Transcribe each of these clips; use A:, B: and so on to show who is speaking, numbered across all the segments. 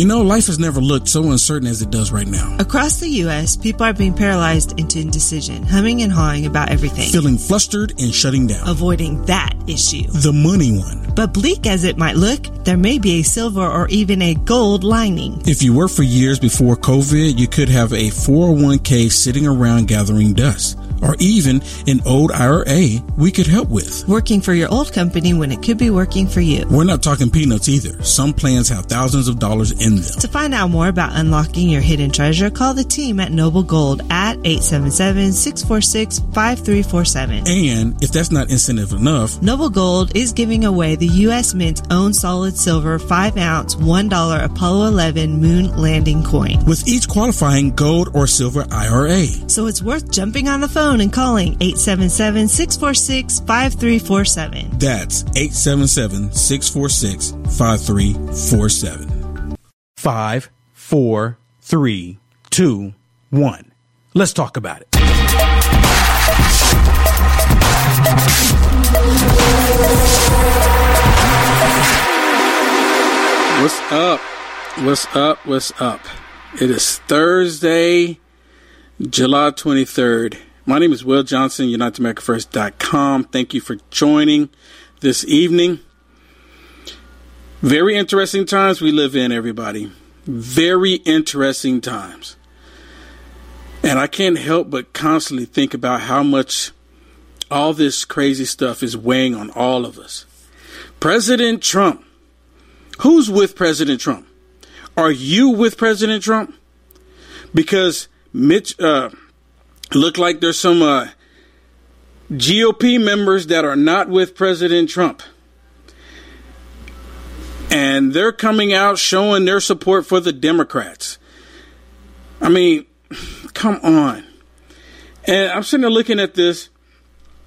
A: You know, life has never looked so uncertain as it does right now.
B: Across the U.S., people are being paralyzed into indecision, humming and hawing about everything.
A: Feeling flustered and shutting down.
B: Avoiding that issue.
A: The money one.
B: But bleak as it might look, there may be a silver or even a gold lining.
A: If you worked for years before COVID, you could have a 401k sitting around gathering dust or even an old IRA we could help with.
B: Working for your old company when it could be working for you.
A: We're not talking peanuts either. Some plans have thousands of dollars in them.
B: To find out more about unlocking your hidden treasure, call the team at Noble Gold at 877-646-5347.
A: And if that's not incentive enough,
B: Noble Gold is giving away the U.S. Mint's own solid silver 5 ounce $1 Apollo 11 moon landing coin.
A: With each qualifying gold or silver IRA.
B: So it's worth jumping on the phone and calling 877-646-5347.
A: That's 877-646-5347.
C: Five, four, three, two, one. Let's talk about it.
D: What's up? What's up? What's up? It is Thursday, July 23rd. My name is Will Johnson, UnitedAmericaFirst.com. Thank you for joining this evening. Very interesting times we live in, everybody. Very interesting times. And I can't help but constantly think about how much all this crazy stuff is weighing on all of us. President Trump. Who's with President Trump? Are you with President Trump? Because Mitch, uh, look like there's some uh, GOP members that are not with President Trump. And they're coming out showing their support for the Democrats. I mean, come on. And I'm sitting there looking at this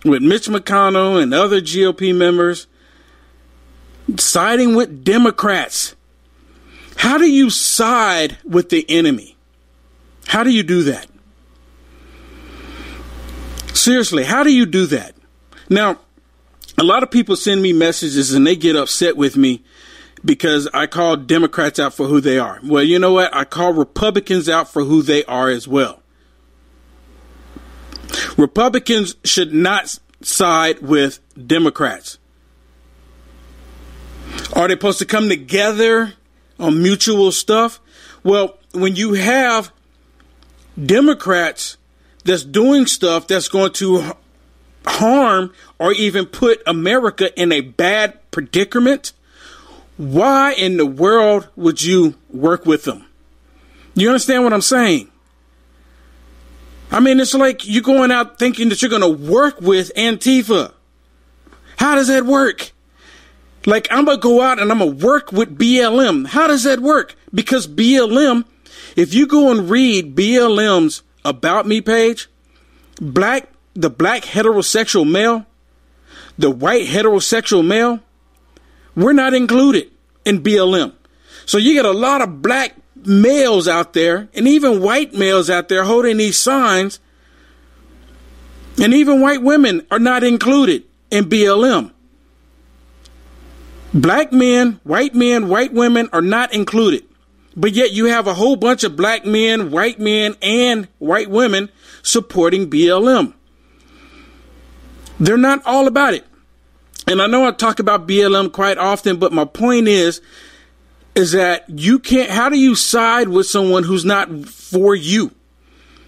D: with Mitch McConnell and other GOP members siding with Democrats. How do you side with the enemy? How do you do that? Seriously, how do you do that? Now, a lot of people send me messages and they get upset with me because I call Democrats out for who they are. Well, you know what? I call Republicans out for who they are as well. Republicans should not side with Democrats. Are they supposed to come together on mutual stuff? Well, when you have Democrats that's doing stuff that's going to harm or even put America in a bad predicament, why in the world would you work with them? You understand what I'm saying? I mean, it's like you're going out thinking that you're going to work with Antifa. How does that work? Like, I'm going to go out and I'm going to work with BLM. How does that work? Because BLM, if you go and read BLM's About Me page, black, the black heterosexual male, the white heterosexual male, we're not included in BLM. So you get a lot of black males out there and even white males out there holding these signs. And even white women are not included in BLM. Black men, white men, white women are not included. But yet you have a whole bunch of black men, white men, and white women supporting BLM. They're not all about it. And I know I talk about BLM quite often, but my point is is that you can't, how do you side with someone who's not for you?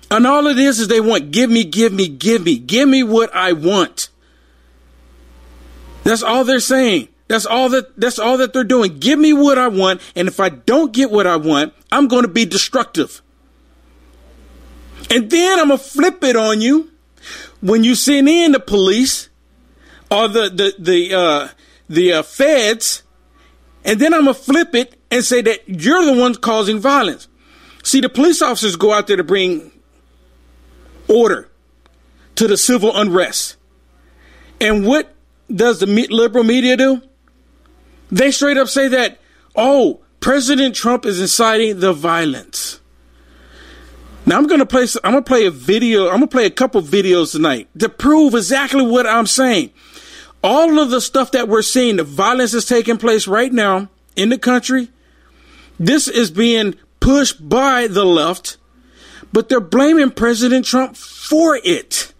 D: And all it is is they want, give me, give me, give me, give me what I want. That's all they're saying. That's all that that's all that they're doing. Give me what I want, and if I don't get what I want, I'm going to be destructive. And then I'm gonna flip it on you when you send in the police or the the the uh, the uh, feds, and then I'm gonna flip it and say that you're the ones causing violence. See, the police officers go out there to bring order to the civil unrest, and what does the liberal media do? They straight up say that, oh, President Trump is inciting the violence. Now I'm gonna play. I'm gonna play a video. I'm gonna play a couple videos tonight to prove exactly what I'm saying. All of the stuff that we're seeing, the violence is taking place right now in the country. This is being pushed by the left, but they're blaming President Trump for it.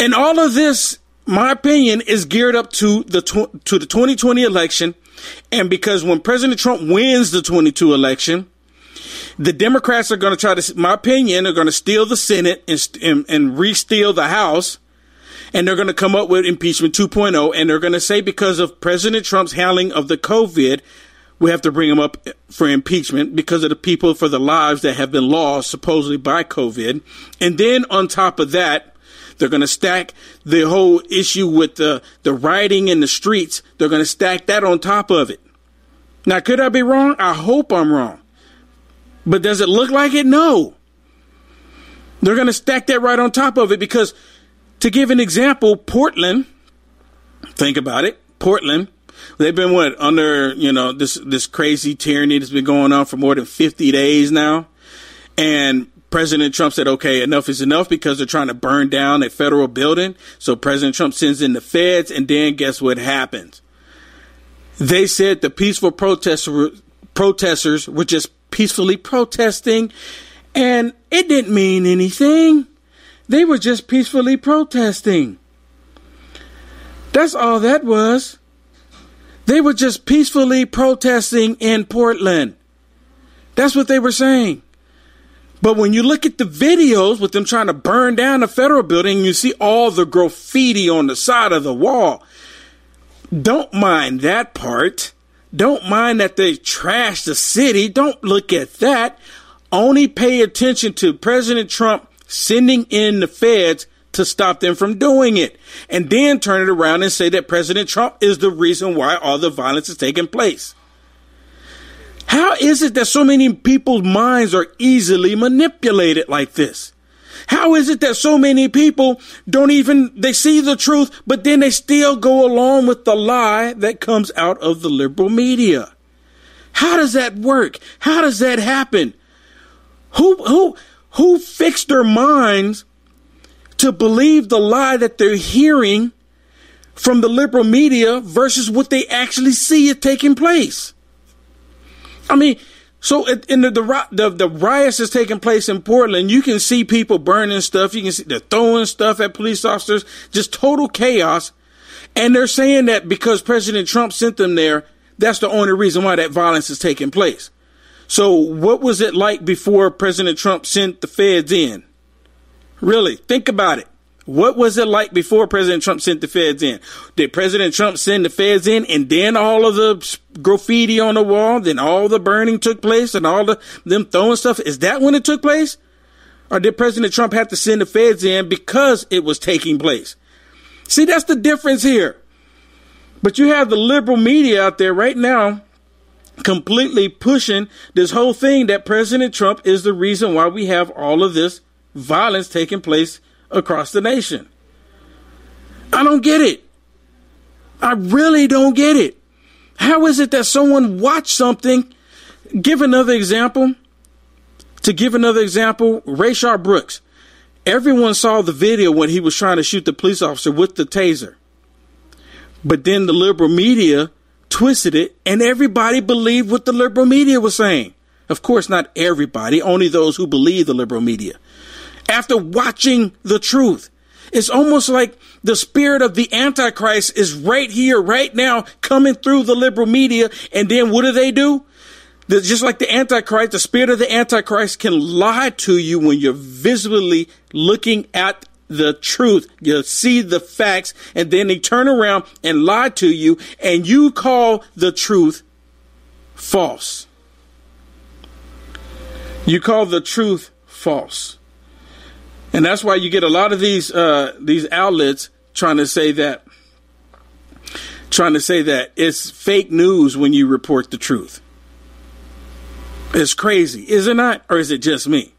D: And all of this my opinion is geared up to the tw- to the 2020 election, and because when President Trump wins the 22 election, the Democrats are going to try to, my opinion, are going to steal the Senate and, and, and re-steal the House, and they're going to come up with impeachment 2.0, and they're going to say because of President Trump's handling of the COVID, we have to bring him up for impeachment because of the people for the lives that have been lost supposedly by COVID, and then on top of that they're going to stack the whole issue with the, the rioting in the streets. They're going to stack that on top of it. Now, could I be wrong? I hope I'm wrong. But does it look like it? No. They're going to stack that right on top of it because, to give an example, Portland, think about it, Portland, they've been what under you know this this crazy tyranny that's been going on for more than 50 days now and President Trump said, okay, enough is enough because they're trying to burn down a federal building. So President Trump sends in the feds, and then guess what happens? They said the peaceful protesters, protesters were just peacefully protesting, and it didn't mean anything. They were just peacefully protesting. That's all that was. They were just peacefully protesting in Portland. That's what they were saying. But when you look at the videos with them trying to burn down the federal building, you see all the graffiti on the side of the wall. Don't mind that part. Don't mind that they trashed the city. Don't look at that. Only pay attention to President Trump sending in the feds to stop them from doing it. And then turn it around and say that President Trump is the reason why all the violence is taking place. How is it that so many people's minds are easily manipulated like this? How is it that so many people don't even, they see the truth, but then they still go along with the lie that comes out of the liberal media? How does that work? How does that happen? Who, who, who fixed their minds to believe the lie that they're hearing from the liberal media versus what they actually see it taking place? I mean, so in the, the the the riots is taking place in Portland. You can see people burning stuff. You can see they're throwing stuff at police officers. Just total chaos. And they're saying that because President Trump sent them there, that's the only reason why that violence is taking place. So what was it like before President Trump sent the feds in? Really, think about it. What was it like before President Trump sent the feds in? Did President Trump send the feds in and then all of the graffiti on the wall, then all the burning took place and all the them throwing stuff? Is that when it took place? Or did President Trump have to send the feds in because it was taking place? See, that's the difference here. But you have the liberal media out there right now completely pushing this whole thing that President Trump is the reason why we have all of this violence taking place across the nation. I don't get it. I really don't get it. How is it that someone watched something? Give another example. To give another example, Rayshard Brooks. Everyone saw the video when he was trying to shoot the police officer with the taser. But then the liberal media twisted it, and everybody believed what the liberal media was saying. Of course, not everybody, only those who believe the liberal media after watching the truth, It's almost like the spirit of the Antichrist is right here, right now, coming through the liberal media. And then what do they do? just like the Antichrist, the spirit of the Antichrist can lie to you when you're visibly looking at the truth. You see the facts, and then they turn around and lie to you, and you call the truth false. You call the truth false. And that's why you get a lot of these uh, these outlets trying to say that trying to say that it's fake news when you report the truth. It's crazy, is it not? Or is it just me?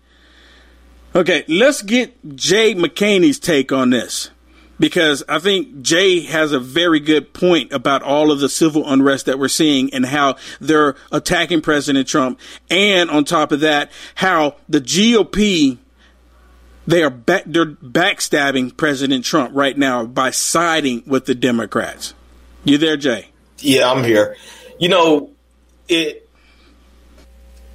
D: Okay, let's get Jay McCaney's take on this because I think Jay has a very good point about all of the civil unrest that we're seeing and how they're attacking President Trump. And on top of that, how the GOP they are back, they're backstabbing President Trump right now by siding with the Democrats. You there, Jay?
E: Yeah, I'm here. You know, it.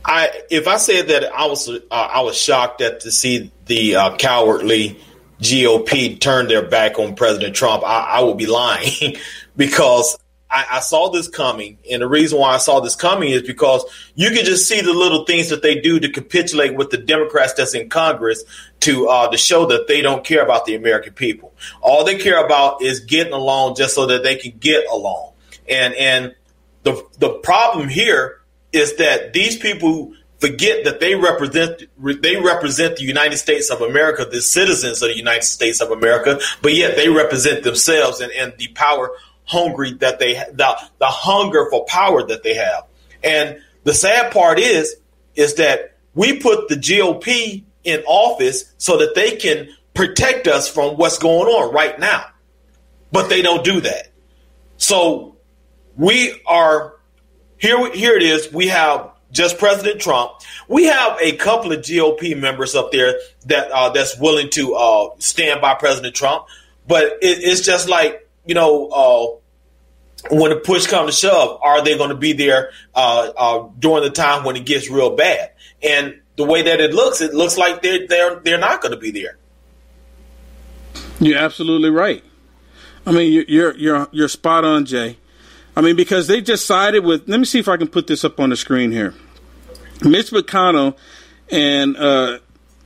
E: I if I said that I was uh, I was shocked at to see the uh, cowardly GOP turn their back on President Trump, I, I would be lying because I, I, saw this coming. And the reason why I saw this coming is because you can just see the little things that they do to capitulate with the Democrats that's in Congress to uh, to show that they don't care about the American people. All they care about is getting along just so that they can get along. And and the the problem here is that these people forget that they represent they represent the United States of America, the citizens of the United States of America, but yet they represent themselves and, and the power hungry that they the, the hunger for power that they have. And the sad part is is that we put the GOP in office so that they can protect us from what's going on right now. But they don't do that. So we are here here it is. We have just President Trump. We have a couple of GOP members up there that uh, that's willing to uh, stand by President Trump, but it, it's just like you know, uh, when the push comes to shove, are they going to be there uh, uh, during the time when it gets real bad? And the way that it looks, it looks like they're they're they're not going to be there.
D: You're absolutely right. I mean, you're you're you're spot on, Jay. I mean, because they just sided with. Let me see if I can put this up on the screen here. Mitch McConnell and uh,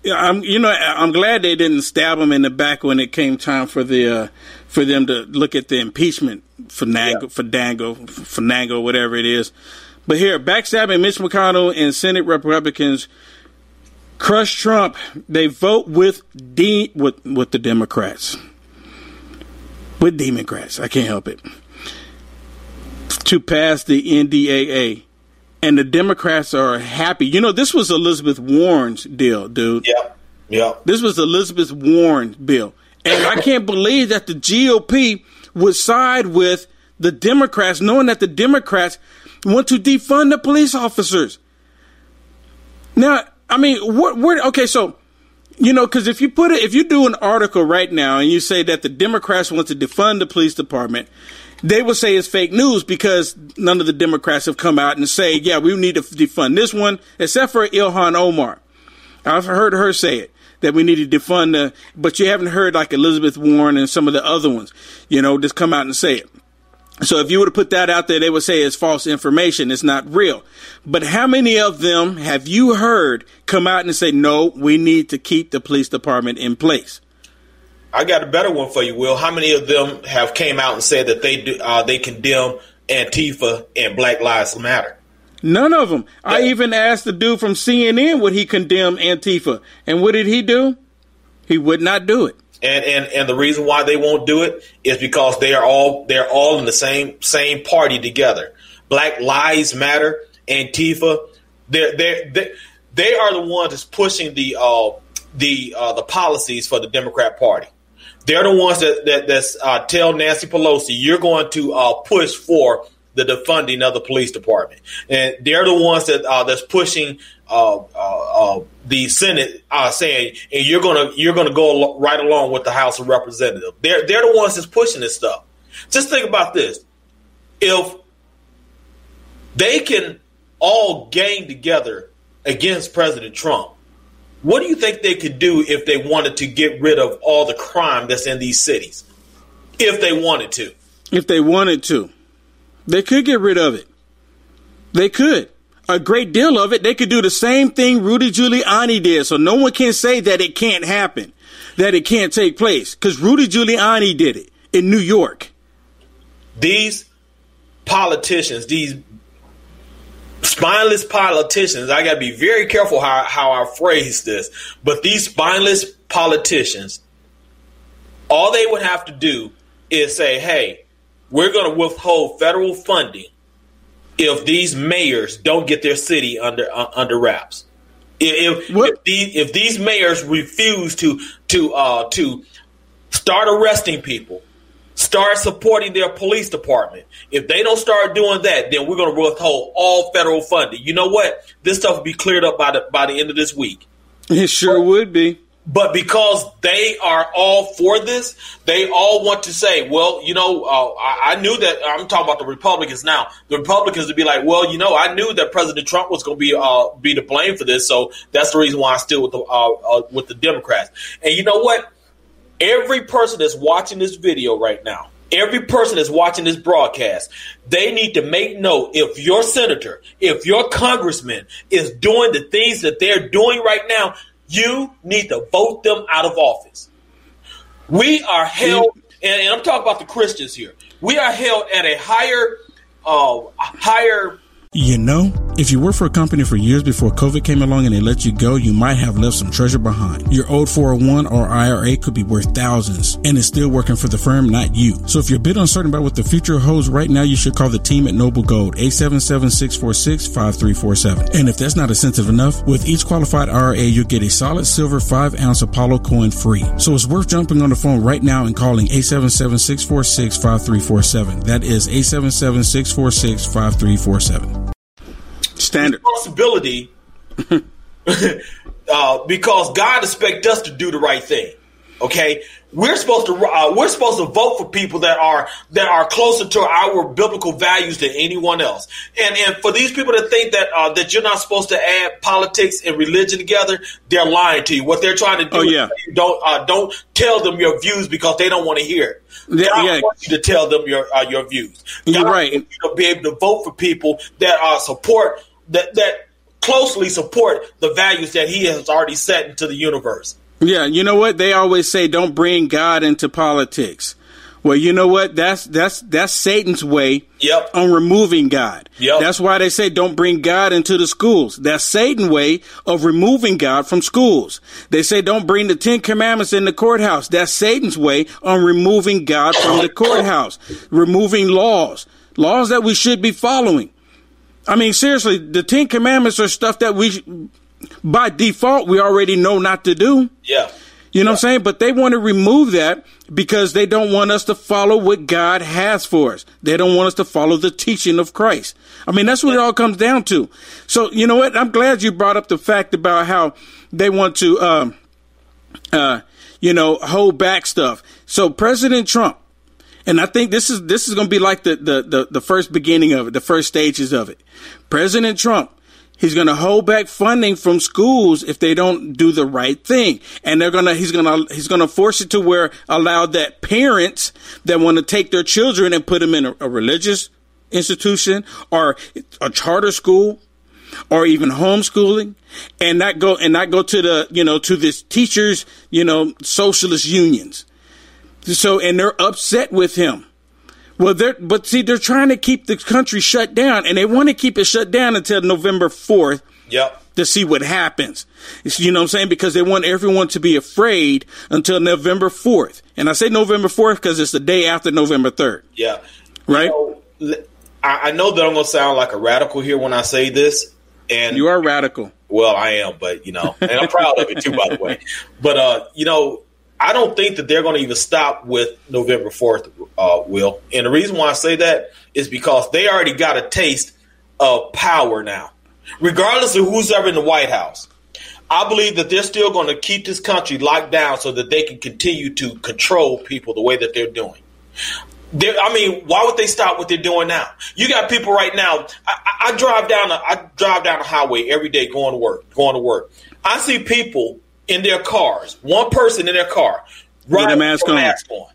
D: I'm you know I'm glad they didn't stab him in the back when it came time for the uh, for them to look at the impeachment for Nango yeah. for Dango for Nango whatever it is. But here, backstabbing Mitch McConnell and Senate Republicans crush Trump. They vote with D with with the Democrats. With Democrats, I can't help it. To pass the NDAA and the Democrats are happy. You know, this was Elizabeth Warren's deal, dude.
E: Yeah, yeah.
D: This was Elizabeth Warren's bill, and I can't believe that the GOP would side with the Democrats, knowing that the Democrats want to defund the police officers. Now, I mean, what? Where? Okay, so you know, because if you put it, if you do an article right now and you say that the Democrats want to defund the police department, they will say it's fake news because none of the Democrats have come out and say, yeah, we need to defund this one, except for Ilhan Omar. I've heard her say it that we need to defund the, but you haven't heard like Elizabeth Warren and some of the other ones, you know, just come out and say it. So if you were to put that out there, they would say it's false information. It's not real. But how many of them have you heard come out and say, no, we need to keep the police department in place?
E: I got a better one for you, Will. How many of them have came out and said that they do, uh, they condemn Antifa and Black Lives Matter?
D: None of them. Yeah. I even asked the dude from CNN would he condemn Antifa, and what did he do? He would not do it.
E: And and and the reason why they won't do it is because they are all they're all in the same same party together. Black Lives Matter, Antifa, they're they they they are the ones that's pushing the uh, the uh, the policies for the Democrat Party. They're the ones that that that's, uh, tell Nancy Pelosi you're going to uh, push for the defunding of the police department, and they're the ones that uh, that's pushing uh, uh, uh, the Senate, saying and you're gonna you're gonna go right along with the House of Representatives. They're they're the ones that's pushing this stuff. Just think about this: if they can all gang together against President Trump, What do you think they could do if they wanted to get rid of all the crime that's in these cities? If they wanted to.
D: If they wanted to. They could get rid of it. They could. A great deal of it. They could do the same thing Rudy Giuliani did. So no one can say that it can't happen, that it can't take place. Because Rudy Giuliani did it in New York.
E: These politicians, these spineless politicians, I got to be very careful how, how I phrase this, but these spineless politicians, all they would have to do is say, hey, we're going to withhold federal funding if these mayors don't get their city under uh, under wraps. If if these, if these mayors refuse to to uh, to start arresting people, start supporting their police department. If they don't start doing that, then we're going to withhold all federal funding. You know what? This stuff will be cleared up by the by the end of this week.
D: It sure would be.
E: But because they are all for this, they all want to say, well, you know, uh, I, I, knew that. I'm talking about the Republicans now. The Republicans would be like, well, you know, I knew that President Trump was going to be uh, be to blame for this, so that's the reason why I'm still with the uh, uh, with the Democrats. And you know what? Every person that's watching this video right now, every person that's watching this broadcast, they need to make note if your senator, if your congressman is doing the things that they're doing right now, you need to vote them out of office. We are held, and, and I'm talking about the Christians here. We are held at a higher, uh, higher
A: you know, if you worked for a company for years before COVID came along and they let you go, you might have left some treasure behind. Your old 401 or IRA could be worth thousands and it's still working for the firm, not you. So if you're a bit uncertain about what the future holds right now, you should call the team at Noble Gold, 877-646-5347. And if that's not incentive enough, with each qualified IRA, you'll get a solid silver 5 ounce Apollo coin free. So it's worth jumping on the phone right now and calling 877-646-5347. That is 877-646-5347.
D: Standard
E: responsibility uh, because God expects us to do the right thing. Okay, we're supposed to uh, we're supposed to vote for people that are that are closer to our biblical values than anyone else. And and for these people to think that uh, that you're not supposed to add politics and religion together, they're lying to you. What they're trying to do,
D: oh, yeah.
E: don't uh, don't tell them your views because they don't want to hear it. God yeah. wants you to tell them your uh, your views. God
D: you're right.
E: you to be able to vote for people that uh, support that that closely support the values that He has already set into the universe.
D: Yeah, you know what? They always say don't bring God into politics. Well, you know what? That's that's that's Satan's way
E: yep.
D: on removing God.
E: Yep.
D: That's why they say don't bring God into the schools. That's Satan's way of removing God from schools. They say don't bring the Ten Commandments in the courthouse. That's Satan's way on removing God from the courthouse, removing laws, laws that we should be following. I mean, seriously, the Ten Commandments are stuff that we by default, we already know not to do.
E: Yeah.
D: You know
E: yeah.
D: what I'm saying? But they want to remove that because they don't want us to follow what God has for us. They don't want us to follow the teaching of Christ. I mean, that's what it all comes down to. So, you know what? I'm glad you brought up the fact about how they want to, um, uh, you know, hold back stuff. So President Trump, and I think this is this is going to be like the, the the the first beginning of it, the first stages of it. President Trump He's going to hold back funding from schools if they don't do the right thing. And they're going to, he's going to, he's going to force it to where allow that parents that want to take their children and put them in a, a religious institution or a charter school or even homeschooling and not go, and not go to the, you know, to this teachers, you know, socialist unions. So, and they're upset with him well, they're, but see, they're trying to keep the country shut down, and they want to keep it shut down until November 4th.
E: Yep.
D: To see what happens. You know what I'm saying? Because they want everyone to be afraid until November 4th. And I say November 4th because it's the day after November 3rd.
E: Yeah.
D: Right?
E: I know that I'm going to sound like a radical here when I say this. And
D: you are radical.
E: Well, I am, but you know, and I'm proud of it too, by the way. But uh, you know, I don't think that they're going to even stop with November 4th, uh, Will. And the reason why I say that is because they already got a taste of power now, regardless of who's ever in the White House. I believe that they're still going to keep this country locked down so that they can continue to control people the way that they're doing. I mean, why would they stop what they're doing now? You got people right now. I, I drive down. A, I drive down the highway every day, going to work. Going to work. I see people in their cars. One person in their car,
D: right? mask, on.
E: mask on.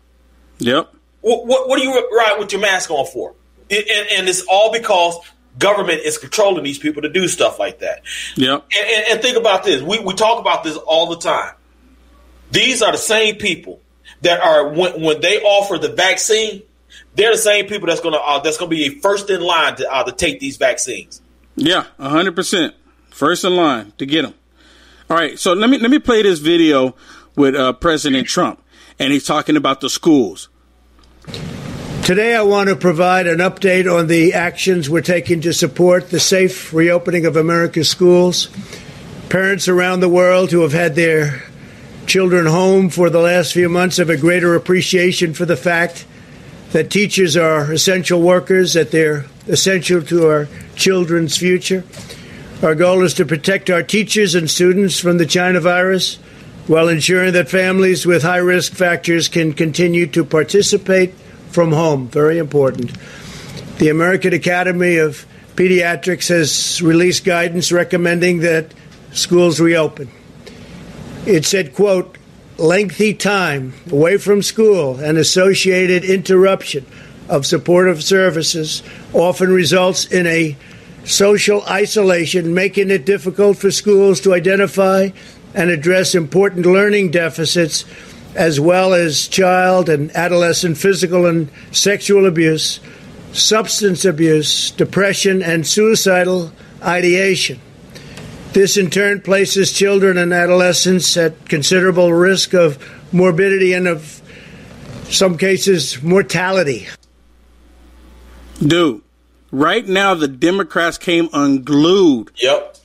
D: Yep.
E: What, what, what, are you ride with your mask on for? It, and, and, it's all because government is controlling these people to do stuff like that.
D: Yep.
E: And, and, and think about this. We, we talk about this all the time. These are the same people that are when, when they offer the vaccine, they're the same people that's gonna uh, that's gonna be first in line to uh, to take these vaccines.
D: Yeah, hundred percent, first in line to get them. All right, so let me let me play this video with uh, President Trump, and he's talking about the schools.
F: Today, I want to provide an update on the actions we're taking to support the safe reopening of America's schools. Parents around the world who have had their children home for the last few months have a greater appreciation for the fact that teachers are essential workers, that they're essential to our children's future. Our goal is to protect our teachers and students from the China virus while ensuring that families with high risk factors can continue to participate from home. Very important. The American Academy of Pediatrics has released guidance recommending that schools reopen. It said, quote, lengthy time away from school and associated interruption of supportive services often results in a social isolation, making it difficult for schools to identify and address important learning deficits as well as child and adolescent physical and sexual abuse, substance abuse, depression, and suicidal ideation. This in turn places children and adolescents at considerable risk of morbidity and of some cases mortality.
D: Dude, right now the Democrats came unglued.
E: Yep.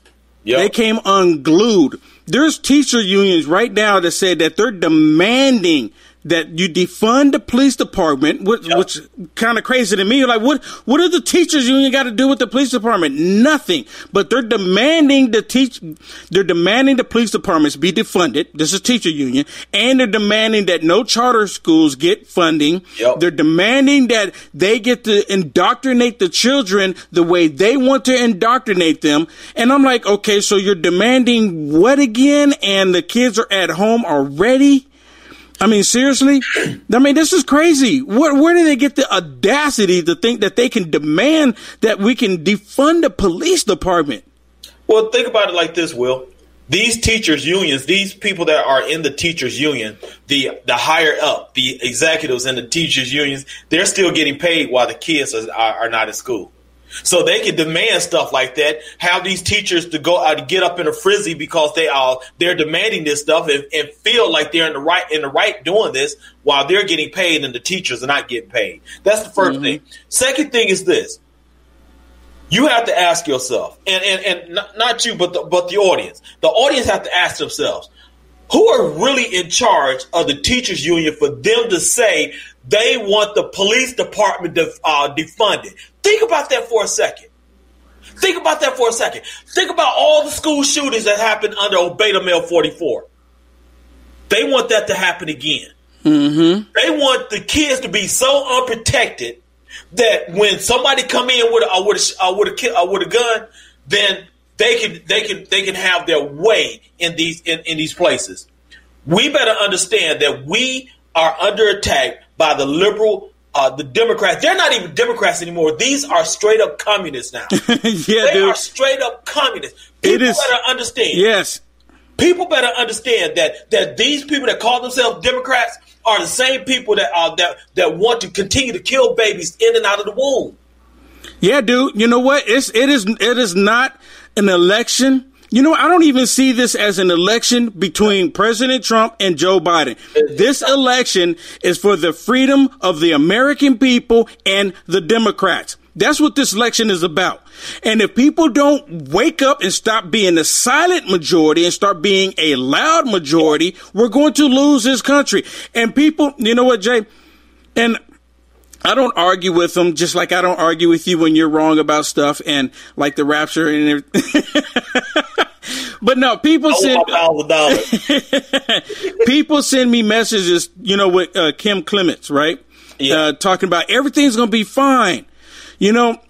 E: Yep.
D: They came unglued. There's teacher unions right now that said that they're demanding that you defund the police department, which, yep. which kind of crazy to me. Like, what what does the teachers union got to do with the police department? Nothing. But they're demanding the teach, they're demanding the police departments be defunded. This is teacher union, and they're demanding that no charter schools get funding. Yep. They're demanding that they get to indoctrinate the children the way they want to indoctrinate them. And I'm like, okay, so you're demanding what again? And the kids are at home already. I mean, seriously? I mean, this is crazy. Where, where do they get the audacity to think that they can demand that we can defund the police department?
E: Well, think about it like this, Will. These teachers unions, these people that are in the teachers union, the the higher up, the executives in the teachers unions, they're still getting paid while the kids are, are, not in school. So they can demand stuff like that. Have these teachers to go out to get up in a frizzy because they are they're demanding this stuff and, and, feel like they're in the right in the right doing this while they're getting paid and the teachers are not getting paid. That's the 1st mm-hmm. thing. Second thing is this. You have to ask yourself, and and, and not, not you, but the, but the audience. The audience have to ask themselves, who are really in charge of the teachers union for them to say they want the police department def, uh, defunded. Think about that for a second. Think about that for a second. Think about all the school shootings that happened under Beta Male 44. They want that to happen again.
D: Mm-hmm.
E: They want the kids to be so unprotected that when somebody come in with a, with a, uh, with a, uh, with a gun, then they can they can they can have their way in these in, in these places. We better understand that we are under attack by the liberal, uh, the Democrats. They're not even Democrats anymore. These are straight up communists now.
D: yeah,
E: they
D: dude.
E: are straight up communists. People it is, better understand.
D: Yes.
E: People better understand that that these people that call themselves Democrats are the same people that are that that want to continue to kill babies in and out of the womb.
D: Yeah, dude. You know what? It's it is it is not an election you know, I don't even see this as an election between President Trump and Joe Biden. This election is for the freedom of the American people and the Democrats. That's what this election is about. And if people don't wake up and stop being a silent majority and start being a loud majority, we're going to lose this country. And people, you know what, Jay? And I don't argue with them, just like I don't argue with you when you're wrong about stuff and like the rapture and everything. but no, people send people send me messages, you know, with uh, Kim Clements, right? yeah. uh, talking about everything's going to be fine. You know,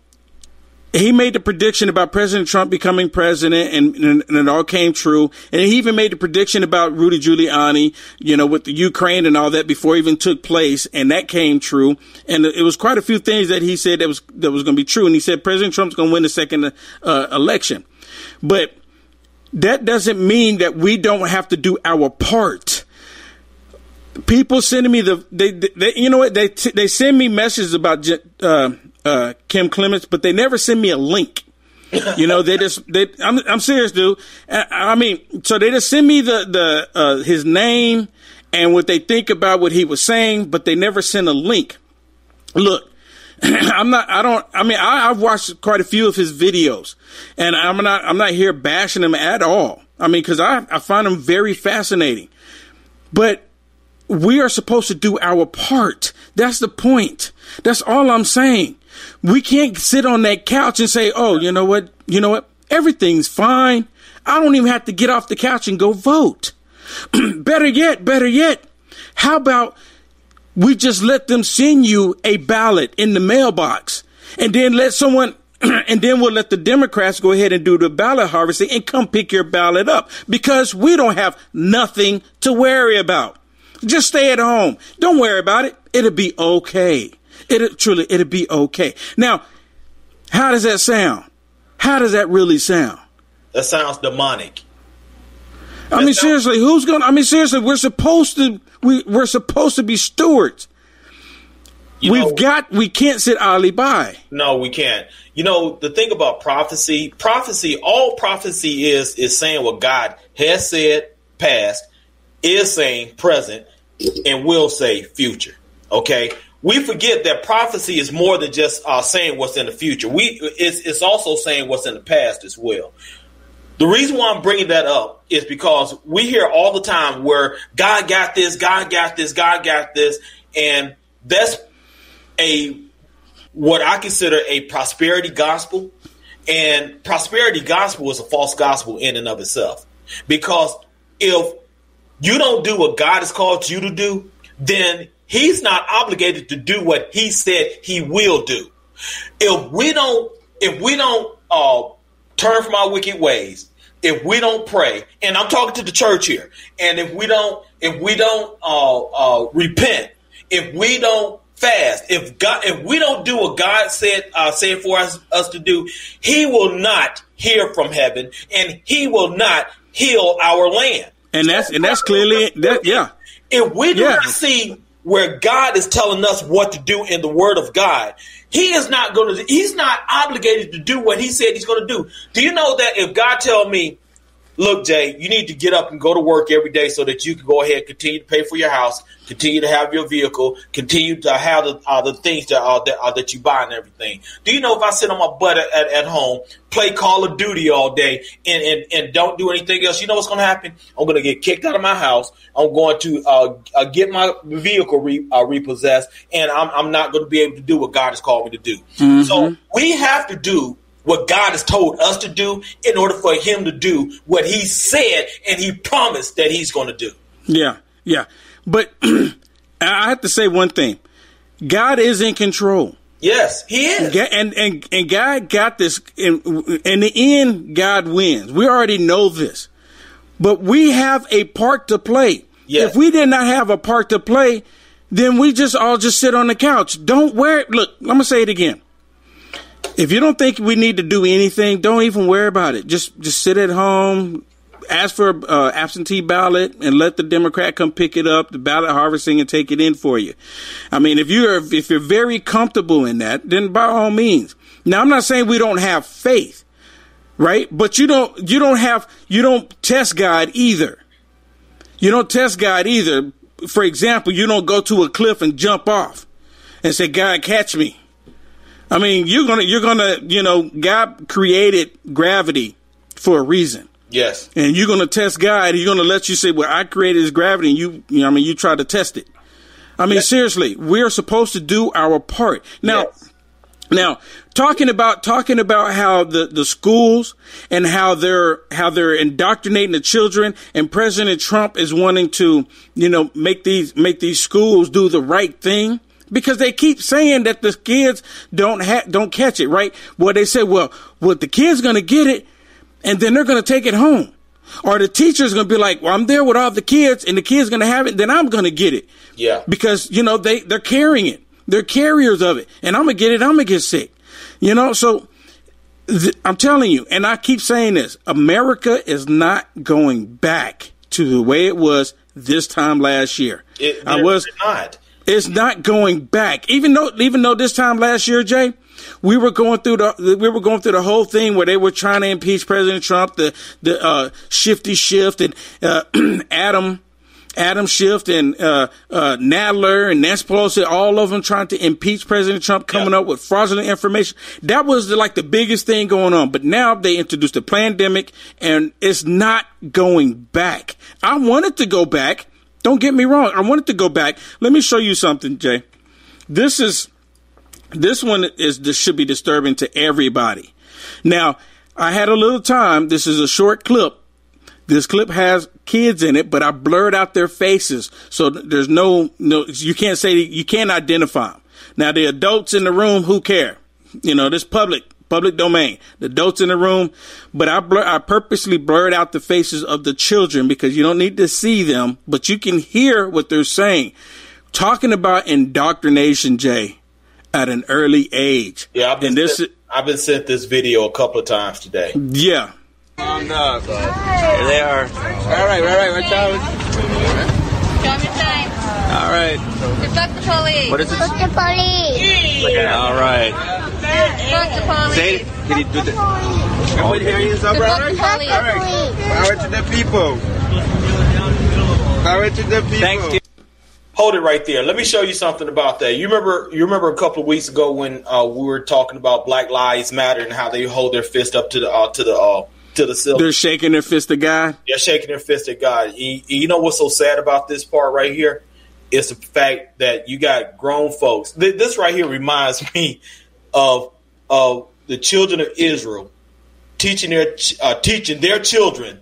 D: he made the prediction about President Trump becoming president, and, and, and, it all came true. And he even made the prediction about Rudy Giuliani, you know, with the Ukraine and all that before it even took place, and that came true. And it was quite a few things that he said that was that was going to be true. And he said President Trump's going to win the second uh, election, but that doesn't mean that we don't have to do our part. People sending me the they, they you know what they they send me messages about uh, uh, Kim Clements, but they never send me a link. you know, they just they. I'm I'm serious, dude. I, mean, so they just send me the the uh, his name and what they think about what he was saying, but they never send a link. Look, I'm not. I don't. I mean, I, have watched quite a few of his videos, and I'm not. I'm not here bashing him at all. I mean, because I I find him very fascinating, but we are supposed to do our part. That's the point. That's all I'm saying. We can't sit on that couch and say, oh, you know what? You know what? Everything's fine. I don't even have to get off the couch and go vote. better yet, better yet, how about we just let them send you a ballot in the mailbox and then let someone and then we'll let the Democrats go ahead and do the ballot harvesting and come pick your ballot up because we don't have nothing to worry about. Just stay at home. Don't worry about it. It'll be okay. It truly, it'll be okay. Now, how does that sound? How does that really sound?
E: That sounds demonic.
D: I mean, sounds- seriously, who's going? to I mean, seriously, we're supposed to we we're supposed to be stewards. You We've know, got we can't sit idly by.
E: No, we can't. You know the thing about prophecy. Prophecy, all prophecy is is saying what God has said past, is saying present, and will say future. Okay, we forget that prophecy is more than just uh, saying what's in the future. We it's, it's also saying what's in the past as well. The reason why I'm bringing that up is because we hear all the time where God got this, God got this, God got this, and that's a what I consider a prosperity gospel. And prosperity gospel is a false gospel in and of itself. Because if you don't do what God has called you to do, then He's not obligated to do what he said he will do. If we don't, if we don't uh, turn from our wicked ways, if we don't pray, and I'm talking to the church here, and if we don't, if we don't uh, uh, repent, if we don't fast, if God, if we don't do what God said uh, said for us us to do, He will not hear from heaven, and He will not heal our land.
D: And that's and that's clearly that yeah.
E: If we do yeah. not see where God is telling us what to do in the Word of God. He is not going to. He's not obligated to do what He said He's going to do. Do you know that if God tell me, "Look, Jay, you need to get up and go to work every day so that you can go ahead and continue to pay for your house, continue to have your vehicle, continue to have the, uh, the things that, uh, that, uh, that you buy and everything. Do you know if I sit on my butt at, at, at home, play Call of Duty all day, and, and, and don't do anything else, you know what's going to happen? I'm going to get kicked out of my house. I'm going to uh, uh, get my vehicle re, uh, repossessed, and I'm, I'm not going to be able to do what God has called me to do. Mm-hmm. So we have to do what God has told us to do in order for Him to do what He said and He promised that He's going to do.
D: Yeah, yeah. But I have to say one thing God is in control.
E: Yes, he is.
D: And and and God got this. In, in the end, God wins. We already know this, but we have a part to play. Yes. If we did not have a part to play, then we just all just sit on the couch. Don't wear. Look, I'm gonna say it again. If you don't think we need to do anything, don't even worry about it. Just just sit at home, ask for an uh, absentee ballot and let the Democrat come pick it up, the ballot harvesting, and take it in for you. I mean, if you're if you're very comfortable in that, then by all means. Now, I'm not saying we don't have faith, right? But you don't you don't have you don't test God either. You don't test God either. For example, you don't go to a cliff and jump off and say, "God, catch me." I mean, you're gonna you're gonna you know God created gravity for a reason.
E: Yes.
D: And you're to test God. You're going to let you say, well, I created this gravity and you, you know, I mean, you try to test it. I mean, yes. seriously, we're supposed to do our part. Now, yes. now talking about, talking about how the, the schools and how they're, how they're indoctrinating the children and President Trump is wanting to, you know, make these, make these schools do the right thing because they keep saying that the kids don't ha- don't catch it, right? Well, they say, well, well, the kid's going to get it, and then they're going to take it home, or the teacher's going to be like, well, I'm there with all the kids, and the kid's going to have it, then I'm going to get it,
E: Yeah.
D: because you know they they're carrying it, they're carriers of it, and I'm gonna get it, I'm gonna get sick, you know, so. th- I'm telling you, and I keep saying this: America is not going back to the way it was this time last year.
E: It,
D: I was
E: not.
D: It's not going back. Even though, even though this time last year, Jay, we were going through the we were going through the whole thing where they were trying to impeach President Trump, the the uh, shifty Schiff and uh, Adam. Adam Schiff and uh, uh, Nadler and Nancy Pelosi, all of them trying to impeach President Trump, coming
E: Yeah.
D: up with fraudulent information. That was the, like the biggest thing going on. But now they introduced the pandemic, and it's not going back. I wanted to go back. Don't get me wrong. I wanted to go back. Let me show you something, Jay. This is this one is this should be disturbing to everybody. Now, I had a little time. This is a short clip. This clip has kids in it, but I blurred out their faces, so there's no no. You can't say you can't identify them. Now, the adults in the room, who care? You know, this public public domain. The adults in the room, but I blur, I purposely blurred out the faces of the children because you don't need to see them, but you can hear what they're saying. Talking about indoctrination, Jay, at an early age.
E: Yeah, I've been,
D: and this,
E: sent, I've been sent this video a couple of times today.
D: yeah,
G: Here they are. All right, all right, watch out.
H: Show me time.
G: All right.
H: Fuck the police.
G: What is it?
H: Fuck the police.
G: All right.
H: Fuck the.
G: Say it. Can you do that? Come with here, hands up, all
H: Fuck
G: right? All right. Power to the people. Power to the people. Thanks, Steve.
E: Hold it right there. Let me show you something about that. You remember? You remember a couple of weeks ago when uh, we were talking about Black Lives Matter and how they hold their fist up to the uh, to the uh, to the ceiling.
D: they're shaking their fist at God.
E: They're shaking their fist at God. You, you know what's so sad about this part right here? It's the fact that you got grown folks. Th- This right here reminds me of of the children of Israel teaching their uh, teaching their children.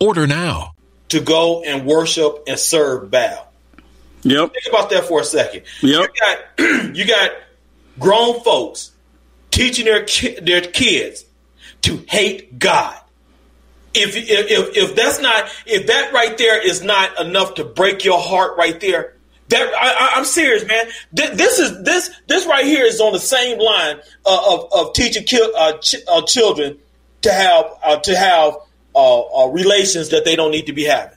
I: Order now.
E: to go and worship and serve Baal.
D: Yep.
E: Think about that for a second.
D: Yep.
E: You got you got grown folks teaching their ki- their kids to hate God. If, if if if that's not if that right there is not enough to break your heart right there, that I, I, I'm serious, man. Th- This is this this right here is on the same line uh, of of teaching ki- uh, ch- uh, children to have uh, to have uh, uh, relations that they don't need to be having.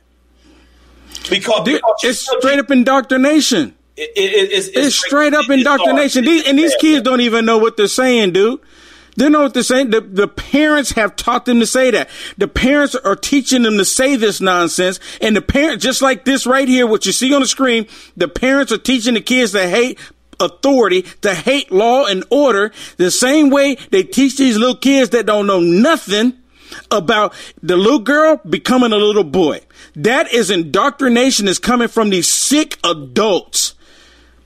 E: Because,
D: Dude,
E: because
D: it's straight up indoctrination.
E: it, it, it's,
D: It's straight up indoctrination. These, and these kids don't even know what they're saying, dude. They know what they're saying. The, the parents have taught them to say that. The parents are teaching them to say this nonsense. And the parents, just like this right here, what you see on the screen, the parents are teaching the kids to hate authority, to hate law and order, the same way they teach these little kids that don't know nothing about the little girl becoming a little boy. That is indoctrination is coming from these sick adults.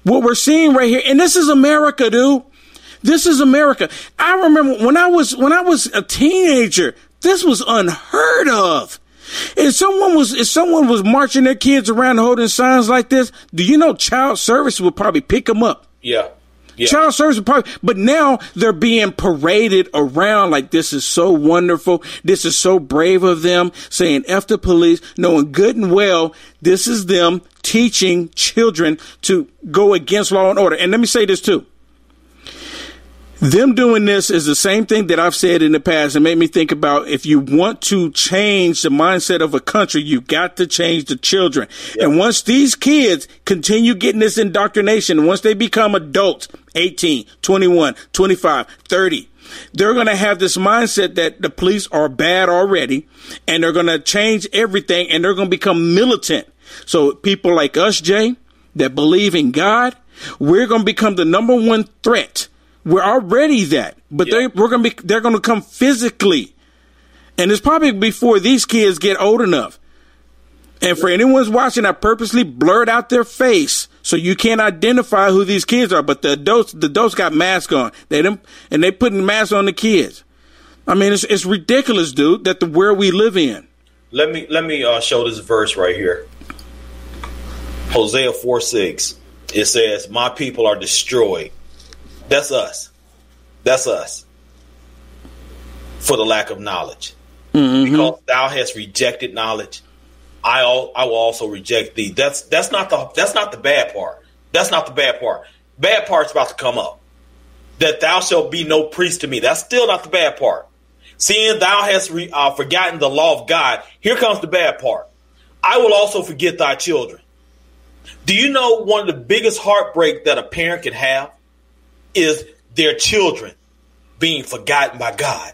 D: What we're seeing right here, and this is America, dude. This is America. I remember when I was when I was a teenager, this was unheard of. If someone was if someone was marching their kids around holding signs like this, do you know child service would probably pick them up?
E: Yeah. Yeah.
D: Child service probably, but now they're being paraded around like this is so wonderful. This is so brave of them saying F the police, knowing good and well this is them teaching children to go against law and order. And let me say this too. Them doing this is the same thing that I've said in the past and made me think about if you want to change the mindset of a country, you got to change the children. And once these kids continue getting this indoctrination, once they become adults, 18, 21, 25, 30, they're going to have this mindset that the police are bad already and they're going to change everything and they're going to become militant. So people like us, Jay, that believe in God, We're going to become the number one threat. We're already that, but they we're to be they're going to come physically, and it's probably before these kids get old enough. And for anyone's watching, I purposely blurred out their face so you can't identify who these kids are. But the adults, the adults got masks on. They them and they putting masks on the kids. I mean, it's it's ridiculous, dude, that the where we live in.
E: Let me let me uh, show this verse right here. Hosea four six. It says, "My people are destroyed." That's us. That's us. For the lack of knowledge,
D: Mm-hmm.
E: because thou hast rejected knowledge, I al- I will also reject thee. That's that's not the that's not the bad part. That's not the bad part. Bad part's about to come up. That thou shalt be no priest to me. That's still not the bad part. Seeing thou hast re, uh, forgotten the law of God, here comes the bad part. I will also forget thy children. Do you know one of the biggest heartbreak that a parent can have is their children being forgotten by God?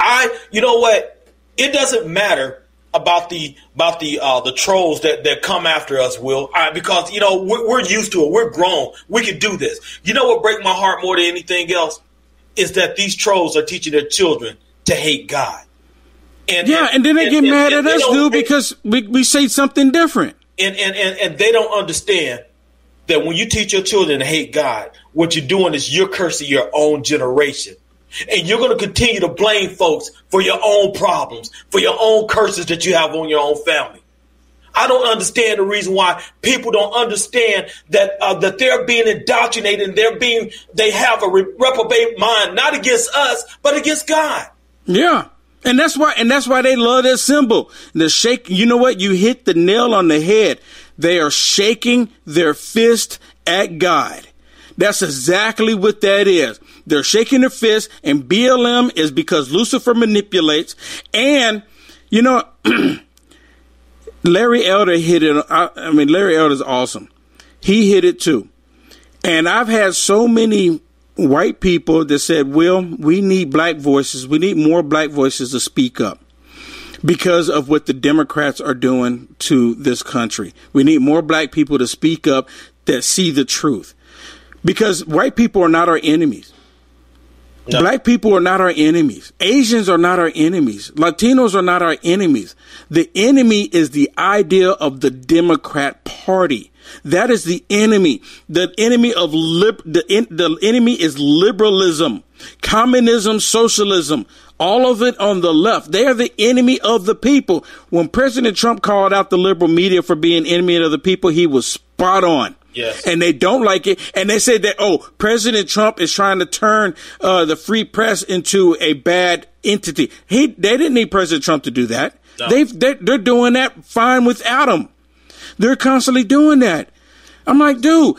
E: I, you know what? It doesn't matter about the about the uh, the trolls that that come after us, Will, uh, because you know we're, we're used to it. We're grown. We can do this. You know what break my heart more than anything else is that these trolls are teaching their children to hate God. And
D: Yeah, and then they get mad at us, dude, because we, we say something different.
E: and, and, and, and they don't understand that when you teach your children to hate God, what you're doing is you're cursing your own generation. And you're going to continue to blame folks for your own problems, for your own curses that you have on your own family. I don't understand the reason why people don't understand that uh, that they're being indoctrinated and they're being they have a re- reprobate mind not against us but against God.
D: Yeah. And that's why, and that's why they love that symbol. The shake, you know what? You hit the nail on the head. They are shaking their fist at God. That's exactly what that is. They're shaking their fist and BLM is because Lucifer manipulates. And, you know, Larry Elder hit it. I, I mean, Larry Elder's awesome. He hit it too. And I've had so many white people that said, Will, we need black voices. We need more black voices to speak up because of what the Democrats are doing to this country. We need more black people to speak up that see the truth because white people are not our enemies. Black people are not our enemies. Asians are not our enemies. Latinos are not our enemies. The enemy is the idea of the Democrat Party. That is the enemy. The enemy of lib- the, en- the enemy is liberalism, communism, socialism, all of it on the left. They are the enemy of the people. When President Trump called out the liberal media for being enemy of the people, he was spot on.
E: Yes.
D: And they don't like it. And they say that, oh, President Trump is trying to turn uh, the free press into a bad entity. He, they didn't need President Trump to do that.
E: No.
D: They've, they're, they're doing that fine without him. They're constantly doing that. I'm like, dude.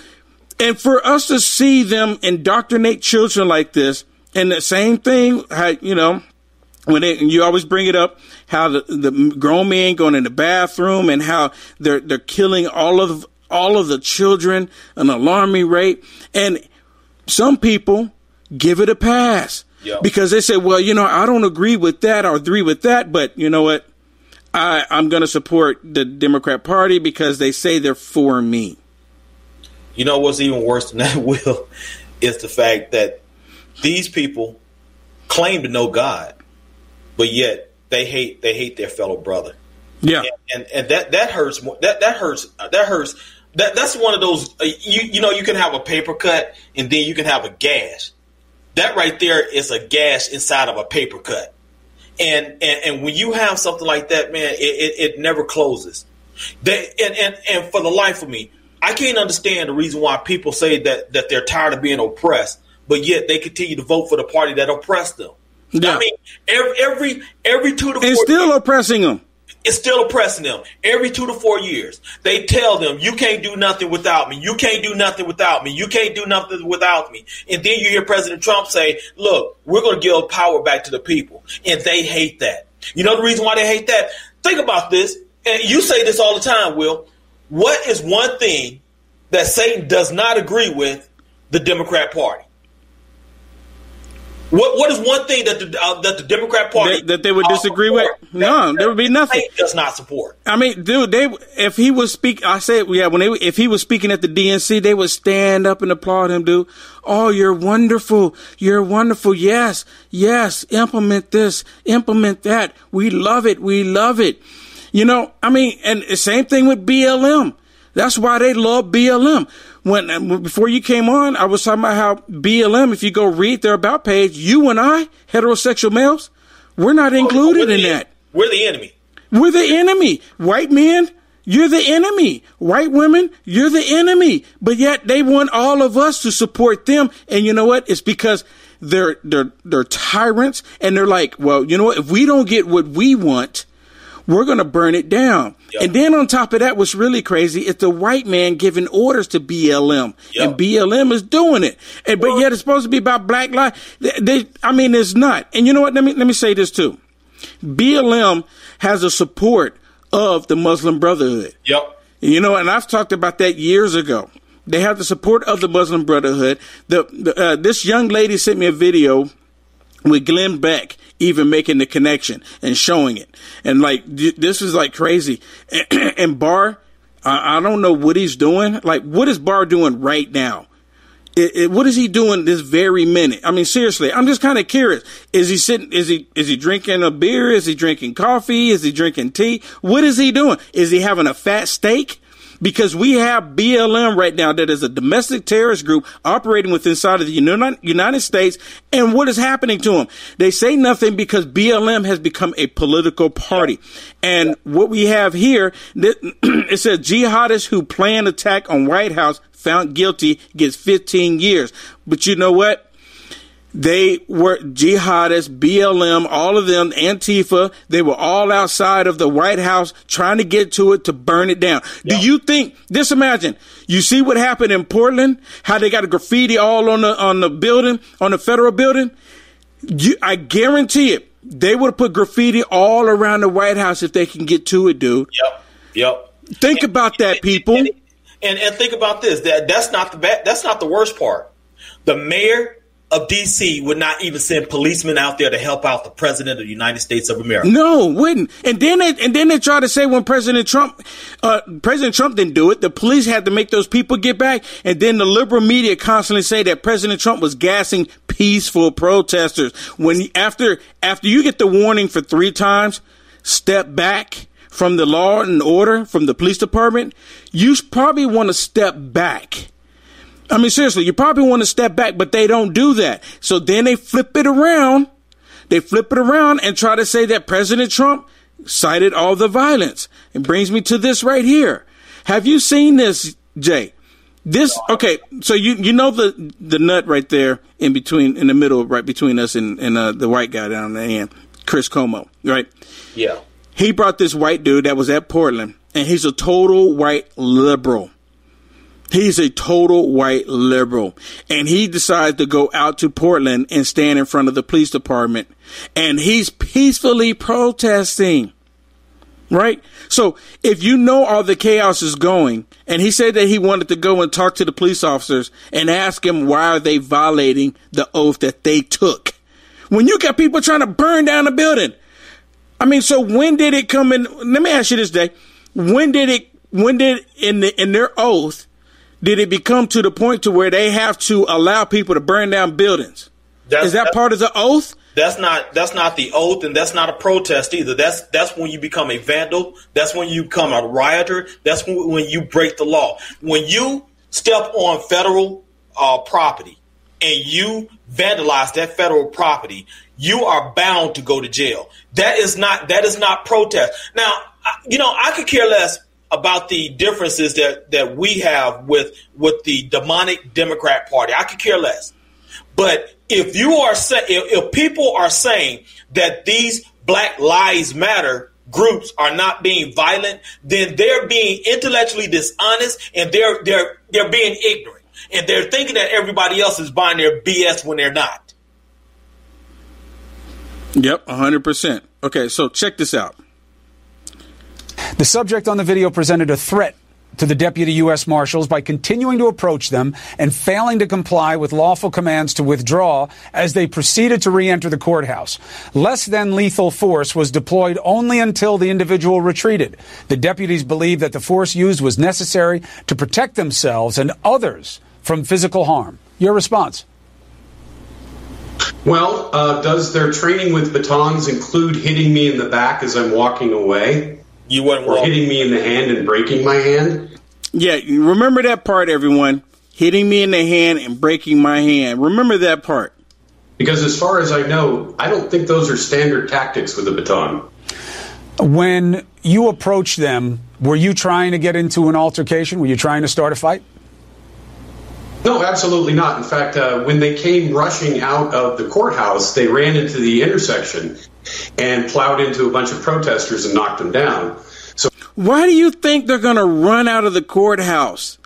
D: And for us to see them indoctrinate children like this, and the same thing, you know, when they, you always bring it up, how the, the grown men going in the bathroom and how they're they're killing all of all of the children an alarming rate, and some people give it a pass because they say, well, you know, I don't agree with that or agree with that, but you know what, I I'm going to support the Democrat Party because they say they're for me.
E: You know what's even worse than that, Will, is the fact that these people claim to know God, but yet they hate they hate their fellow brother.
D: Yeah.
E: And and, and that that hurts more. That that hurts. That hurts. That that's one of those. Uh, you you know you can have a paper cut and then you can have a gash. That right there is a gash inside of a paper cut. And and, and when you have something like that, man, it, it, it never closes. They, and, and and for the life of me, I can't understand the reason why people say that that they're tired of being oppressed, but yet they continue to vote for the party that oppressed them.
D: Yeah.
E: I mean, every every every two to
D: And
E: four
D: still oppressing them.
E: it's still oppressing them. Every two to four years, they tell them, "You can't do nothing without me. You can't do nothing without me. You can't do nothing without me." And then you hear President Trump say, "Look, we're going to give power back to the people," and they hate that. You know the reason why they hate that? Think about this, and you say this all the time, Will. What is one thing that Satan does not agree with the Democrat Party? What what is one thing that the uh, that the Democrat Party
D: That- that they would disagree with? No, there would be nothing.
E: Does not support.
D: I mean, dude, they if he was speak, I said, yeah, when they if he was speaking at the DNC, they would stand up and applaud him, dude. Oh, you're wonderful, you're wonderful. Yes, yes, implement this, implement that. We love it, we love it. You know, I mean, and the same thing with BLM. That's why they love BLM. When before you came on, I was talking about how BLM. If you go read their about page, you and I, heterosexual males, we're not oh, included
E: We're
D: in that.
E: We're the enemy.
D: We're the enemy. White men, you're the enemy. White women, you're the enemy. But yet they want all of us to support them. And you know what? It's because they're they're they're tyrants and they're like, well, you know what? If we don't get what we want, we're going to burn it down.
E: Yep.
D: And then on top of that, what's really crazy is the white man giving orders to BLM,
E: Yep.
D: and BLM is doing it. And but yet it's supposed to be about black lives. They, they, I mean, it's not. And you know what? Let me let me say this too. BLM has a support of the Muslim Brotherhood.
E: Yep.
D: You know, and I've talked about that years ago. They have the support of the Muslim Brotherhood. The, the uh, this young lady sent me a video with Glenn Beck even making the connection and showing it, and like this is like crazy. and Barr, I, don't know what he's doing. Like, what is Barr doing right now? It, it, what is he doing this very minute? I mean, seriously, I'm just kind of curious. Is he sitting? Is he is he drinking a beer? Is he drinking coffee? Is he drinking tea? What is he doing? Is he having a fat steak? Because we have BLM right now that is a domestic terrorist group operating within inside of the Uni- United States. And what is happening to them? They say nothing because BLM has become a political party. And what we have here, it says jihadists who plan attack on White House found guilty gets 15 years. But you know what? They were jihadists, BLM, all of them, Antifa. They were all outside of the White House trying to get to it to burn it down. Do you think, just imagine, you see what happened in Portland? How they got a graffiti all on the, on the building, on the federal building? You, I guarantee it. They would have put graffiti all around the White House if they can get to it, dude.
E: Yep. Yep.
D: Think about that, people.
E: And, and and think about this. That that's not the bad. That's not the worst part. The mayor of D.C. would not even send policemen out there to help out the president of the United States of America.
D: No, wouldn't. And then they, and then they try to say when President Trump, uh, President Trump didn't do it, the police had to make those people get back. And then the liberal media constantly say that President Trump was gassing peaceful protesters. When after after you get the warning for three times, step back from the law and order from the police department. You probably want to step back. I mean, seriously, you probably want to step back, but they don't do that. So then they flip it around. They flip it around and try to say that President Trump cited all the violence. It brings me to this right here. Have you seen this, Jay? This okay. So you you know the the nut right there in between in the middle, right between us and and uh, the white guy down the end, Chris Cuomo, right?
E: Yeah.
D: He brought this white dude that was at Portland, and he's a total white liberal. He's a total white liberal. And he decides to go out to Portland and stand in front of the police department. And he's peacefully protesting. Right? So if you know all the chaos is going, and he said that he wanted to go and talk to the police officers and ask them why are they violating the oath that they took. When you got people trying to burn down a building. I mean, so when did it come in? Let me ask you this day. When did it, when did in the, in their oath, did it become to the point to where they have to allow people to burn down buildings?
E: That's,
D: Is that part of the oath?
E: That's not that's not the oath, and that's not a protest either. That's that's when you become a vandal. That's when you become a rioter. That's when, when you break the law. When you step on federal uh, property and you vandalize that federal property, you are bound to go to jail. That is not that is not protest. Now, I- you know, I could care less about the differences that that we have with with the demonic Democrat Party. I could care less. But if you are saying, if, if people are saying that these Black Lives Matter groups are not being violent, then they're being intellectually dishonest and they're they're they're being ignorant and they're thinking that everybody else is buying their BS when they're not.
D: Yep, 100%. Okay, so check this out.
J: The subject on the video presented a threat to the deputy U.S. Marshals by continuing to approach them and failing to comply with lawful commands to withdraw as they proceeded to re enter the courthouse. Less than lethal force was deployed only until the individual retreated. The deputies believed that the force used was necessary to protect themselves and others from physical harm. Your response?
K: Well, uh, does their training with batons include hitting me in the back as I'm walking away?
E: You wouldn't
K: or
E: walk.
K: hitting me in the hand and breaking my hand?
D: Yeah, you remember that part, everyone. Hitting me in the hand and breaking my hand. Remember that part.
K: Because as far as I know, I don't think those are standard tactics with a baton.
J: When you approached them, were you trying to get into an altercation? Were you trying to start a fight?
K: No, absolutely not. In fact, uh, when they came rushing out of the courthouse, they ran into the intersection and plowed into a bunch of protesters and knocked them down. So,
D: Why do you think they're going to run out of the courthouse?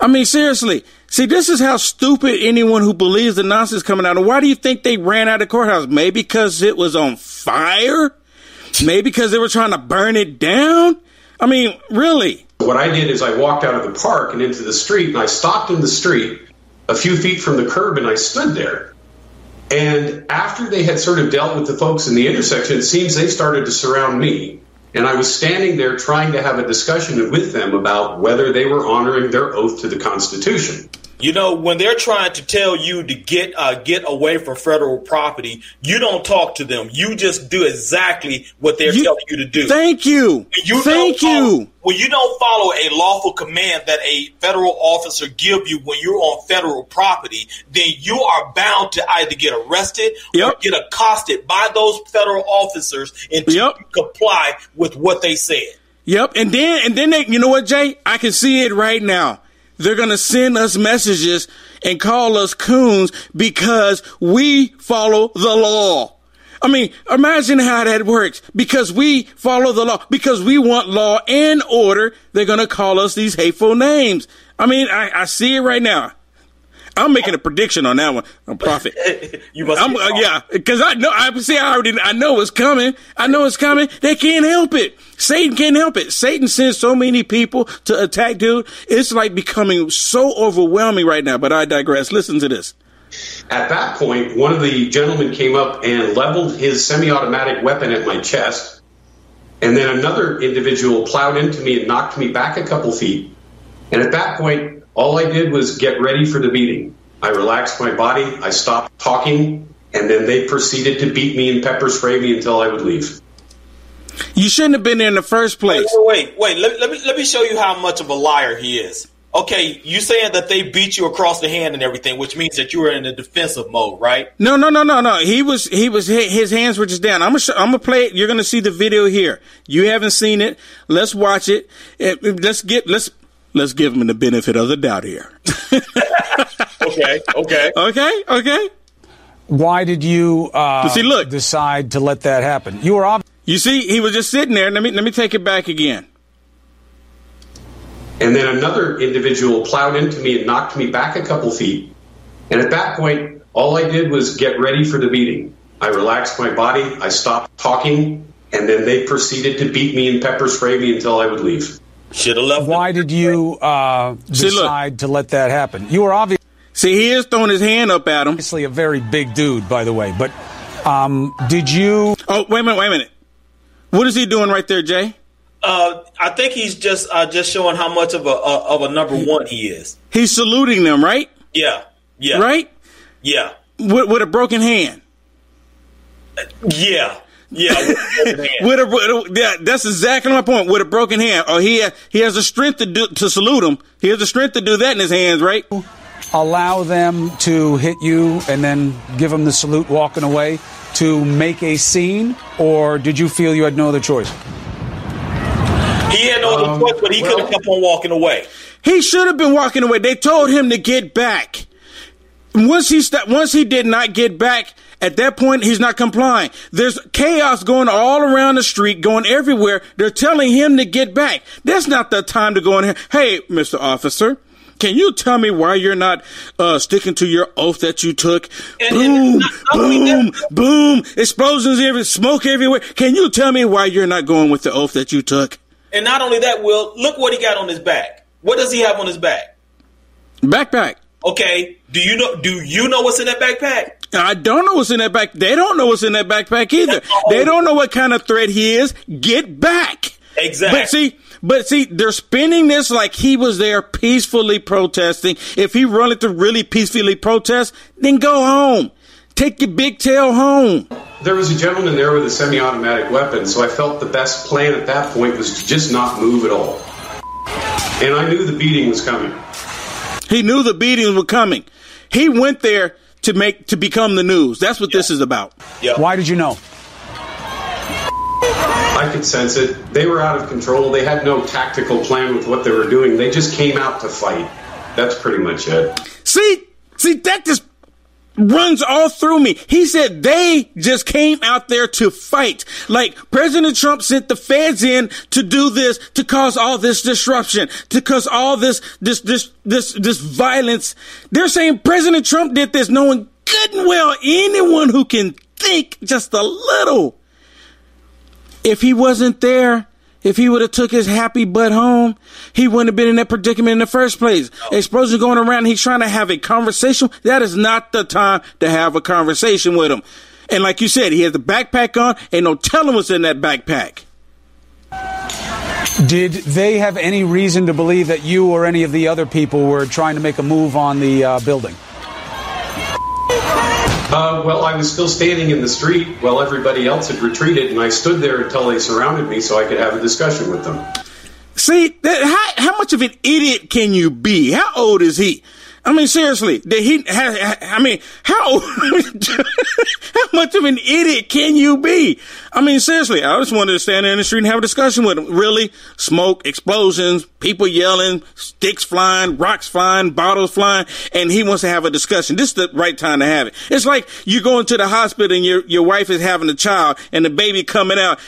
D: I mean, seriously. See, this is how stupid anyone who believes the nonsense coming out. And why do you think they ran out of the courthouse? Maybe because it was on fire? Maybe because they were trying to burn it down? I mean, really?
K: What I did is I walked out of the park and into the street, and I stopped in the street a few feet from the curb, and I stood there. And after they had sort of dealt with the folks in the intersection, it seems they started to surround me. And I was standing there trying to have a discussion with them about whether they were honoring their oath to the Constitution.
E: You know, when they're trying to tell you to get uh, get away from federal property, you don't talk to them. You just do exactly what they're
D: You-
E: telling you to do.
D: Thank you.
E: You
D: Thank
E: follow-
D: you.
E: When you don't follow a lawful command that a federal officer give you when you're on federal property, then you are bound to either get arrested or get accosted by those federal officers until
D: Yep.
E: you comply with what they said.
D: Yep. And then, and then they, you know what, Jay? I can see it right now. They're going to send us messages and call us coons because we follow the law. I mean, imagine how that works. Because we follow the law, because we want law and order, they're going to call us these hateful names. I mean, I, I see it right now. I'm making a prediction on that one. I'm prophet.
E: You must.
D: I'm,
E: be
D: uh, yeah, because I know. I see. I already. I know it's coming. I know it's coming. They can't help it. Satan can't help it. Satan sends so many people to attack dude. It's like becoming so overwhelming right now. But I digress. Listen to this.
K: At that point, one of the gentlemen came up and leveled his semi automatic weapon at my chest. And then another individual plowed into me and knocked me back a couple feet. And at that point, all I did was get ready for the beating. I relaxed my body, I stopped talking, and then they proceeded to beat me and pepper spray me until I would leave.
D: You shouldn't have been there in the first place.
E: Wait, wait, wait. Let, let me let me show you how much of a liar he is. Okay, you saying that they beat you across the hand and everything, which means that you were in a defensive mode, right?
D: No, no, no, no, no. He was. He was. His hands were just down. I'm gonna. Show, I'm gonna play it. You're gonna see the video here. You haven't seen it. Let's watch it. Let's get. Let's. Let's give him the benefit of the doubt here.
E: Okay, okay.
D: okay. Okay.
J: Why did you uh,
D: See, look.
J: decide to let that happen? You were ob-
D: You see, he was just sitting there. Let me let me take it back again.
K: And then another individual plowed into me and knocked me back a couple feet. And at that point, all I did was get ready for the beating. I relaxed my body, I stopped talking, and then they proceeded to beat me and pepper spray me until I would leave.
E: Should have left.
J: Why did you uh,
D: See, look.
J: decide to let that happen? You were obviously
D: See, he is throwing his hand up at him.
J: Obviously, a very big dude, by the way. But um, did you?
D: Oh, wait a minute, wait a minute. What is he doing right there, Jay?
E: Uh, I think he's just uh, just showing how much of a uh, of a number one he is.
D: He's saluting them, right?
E: Yeah, yeah,
D: Right?
E: Yeah,
D: With, with a broken hand.
E: yeah, yeah. with a.
D: With a, yeah, that's exactly my point. With a broken hand, or he he has the strength to do to salute him. He has the strength to do that in his hands, right?
J: allow them to hit you and then give them the salute walking away to make a scene, or did you feel you had no other choice?
E: He had no other um, choice, but he could have kept on walking away.
D: He should have been walking away. They told him to get back. Once he st- once he did not get back, at that point he's not complying. There's chaos going all around the street, going everywhere. They're telling him to get back. That's not the time to go in here. Hey, Mr. Officer, can you tell me why you're not uh, sticking to your oath that you took?
E: And-
D: boom,
E: and not-
D: boom, boom! Explosions everywhere, smoke everywhere. Can you tell me why you're not going with the oath that you took?
E: And not only that, Will, look what he got on his back. What does he have on his back?
D: Backpack.
E: Okay. Do you know? Do you know what's in that backpack?
D: I don't know what's in that back. They don't know what's in that backpack either. They don't know what kind of threat he is. Get back.
E: Exactly.
D: But see, but see, they're spinning this like he was there peacefully protesting. If he wanted to really peacefully protest, then go home. Take your big tail home.
K: There was a gentleman there with a semi automatic weapon, so I felt the best plan at that point was to just not move at all. And I knew the beating was coming.
D: He knew the beatings were coming. He went there to make to become the news. That's what this is about.
J: Why did you know?
K: I could sense it. They were out of control. They had no tactical plan with what they were doing. They just came out to fight. That's pretty much it.
D: See, see, that just runs all through me. He said they just came out there to fight. Like President Trump sent the feds in to do this, to cause all this disruption, to cause all this, this, this, this, this violence. They're saying President Trump did this knowing good and well anyone who can think just a little. If he wasn't there, if he would have took his happy butt home, he wouldn't have been in that predicament in the first place. Explosion going around, he's trying to have a conversation. That is not the time to have a conversation with him. And like you said, he has the backpack on. Ain't no telling what's in that backpack.
J: Did they have any reason to believe that you or any of the other people were trying to make a move on the uh, building?
K: Uh, well, I was still standing in the street while everybody else had retreated, and I stood there until they surrounded me so I could have a discussion with them.
D: See, that, how, how much of an idiot can you be? How old is he? I mean, seriously, did he? ha- I mean, how how much of an idiot can you be? I mean, seriously, I just wanted to stand in the street and have a discussion with him. Really, smoke, explosions, people yelling, sticks flying, rocks flying, bottles flying, and he wants to have a discussion. This is the right time to have it. It's like you go into the hospital and your your wife is having a child and the baby coming out.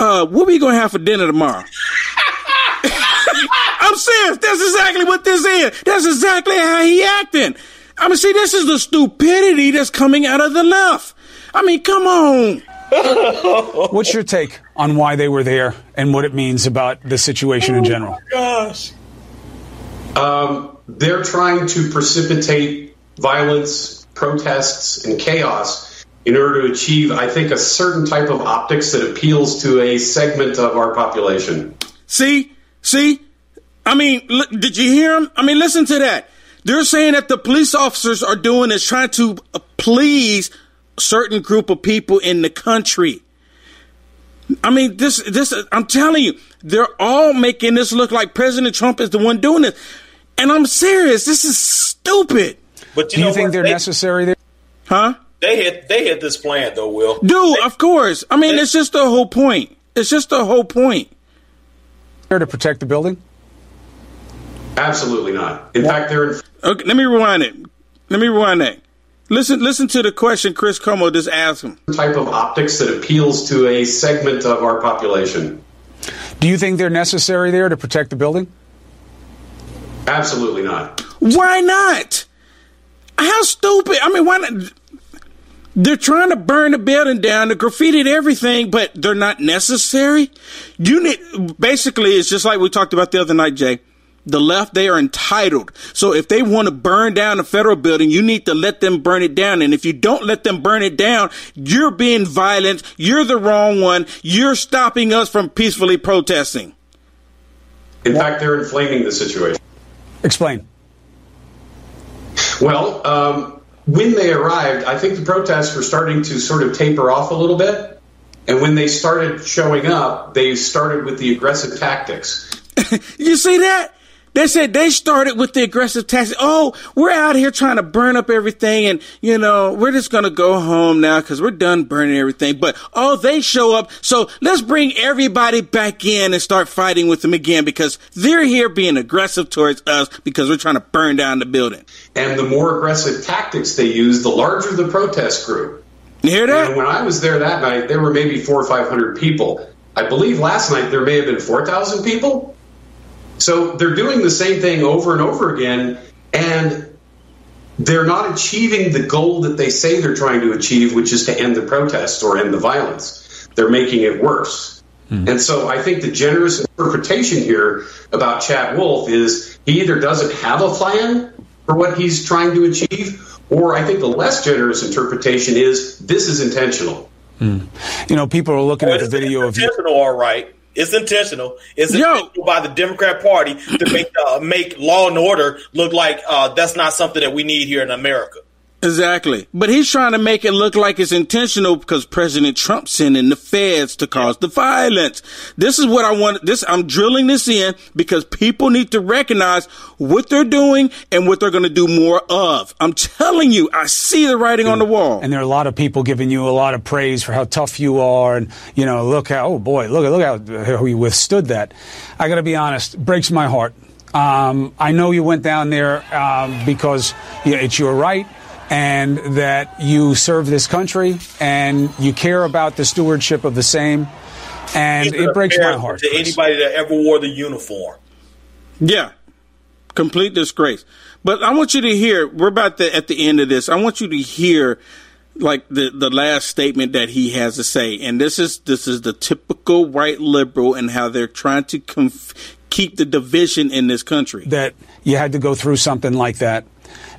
D: Uh, what we gonna have for dinner tomorrow? I'm serious. That's exactly what this is. That's exactly how he acting. I mean, see, this is the stupidity that's coming out of the left. I mean, come on.
J: What's your take on why they were there and what it means about the situation in general?
E: Gosh.
K: Um, they're trying to precipitate violence, protests, and chaos in order to achieve, I think, a certain type of optics that appeals to a segment of our population.
D: See, see. I mean, l- did you hear him? I mean, listen to that. They're saying that the police officers are doing is trying to uh, please a certain group of people in the country. I mean, this, this, I'm telling you, they're all making this look like President Trump is the one doing this. And I'm serious. This is stupid.
E: But
J: Do you think they're necessary there?
D: Huh?
E: They had they had this plan though, Will.
D: Dude, of course. I mean, it's just the whole point. It's just the whole point.
J: There to protect the building?
K: Absolutely not. In fact, they're in
D: Okay, let me rewind it. Let me rewind that. Listen, listen to the question Chris Cuomo just asked him.
K: type of optics that appeals to a segment of our population.
J: Do you think they're necessary there to protect the building?
K: Absolutely not.
D: Why not? How stupid? I mean, why not? They're trying to burn the building down, the graffitied everything, but they're not necessary. You need basically it's just like we talked about the other night, Jay. The left, they are entitled. So if they want to burn down a federal building, you need to let them burn it down. And if you don't let them burn it down, you're being violent. You're the wrong one. You're stopping us from peacefully protesting.
K: In fact, they're inflaming the situation.
J: Explain.
K: Well, um, when they arrived, I think the protests were starting to sort of taper off a little bit. And when they started showing up, they started with the aggressive tactics.
D: You see that? They said they started with the aggressive tactics. Oh, we're out here trying to burn up everything, and you know we're just gonna go home now because we're done burning everything. But oh, they show up, so let's bring everybody back in and start fighting with them again because they're here being aggressive towards us because we're trying to burn down the building.
K: And the more aggressive tactics they use, the larger the protest grew.
D: You hear that?
K: And when I was there that night, there were maybe four or five hundred people. I believe last night there may have been four thousand people. So they're doing the same thing over and over again, and they're not achieving the goal that they say they're trying to achieve, which is to end the protests or end the violence. They're making it worse. Mm-hmm. And so I think the generous interpretation here about Chad Wolf is he either doesn't have a plan for what he's trying to achieve, or I think the less generous interpretation is this is intentional. Hmm.
J: You know, people are looking at the video of you.
E: intentional, all right. It's intentional. It's intentional by the Democrat Party to make uh, make law and order look like uh, that's not something that we need here in America.
D: Exactly. But he's trying to make it look like it's intentional because President Trump sent in the feds to cause the violence. This is what I want. This, I'm drilling this in because people need to recognize what they're doing and what they're going to do more of. I'm telling you, I see the writing on the wall.
J: And there are a lot of people giving you a lot of praise for how tough you are, and you know, look how oh boy, look at look how, how you withstood that. I got to be honest, breaks my heart. Um, I know you went down there um, because yeah, it's your right, and that you serve this country and you care about the stewardship of the same, and it breaks my heart.
E: to anybody that ever wore the uniform.
D: Yeah. Complete disgrace. But I want you to hear, we're about to, at the end of this, I want you to hear like the, the last statement that he has to say. And this is, this is the typical white liberal and how they're trying to conf- keep the division in this country.
J: that you had to go through something like that.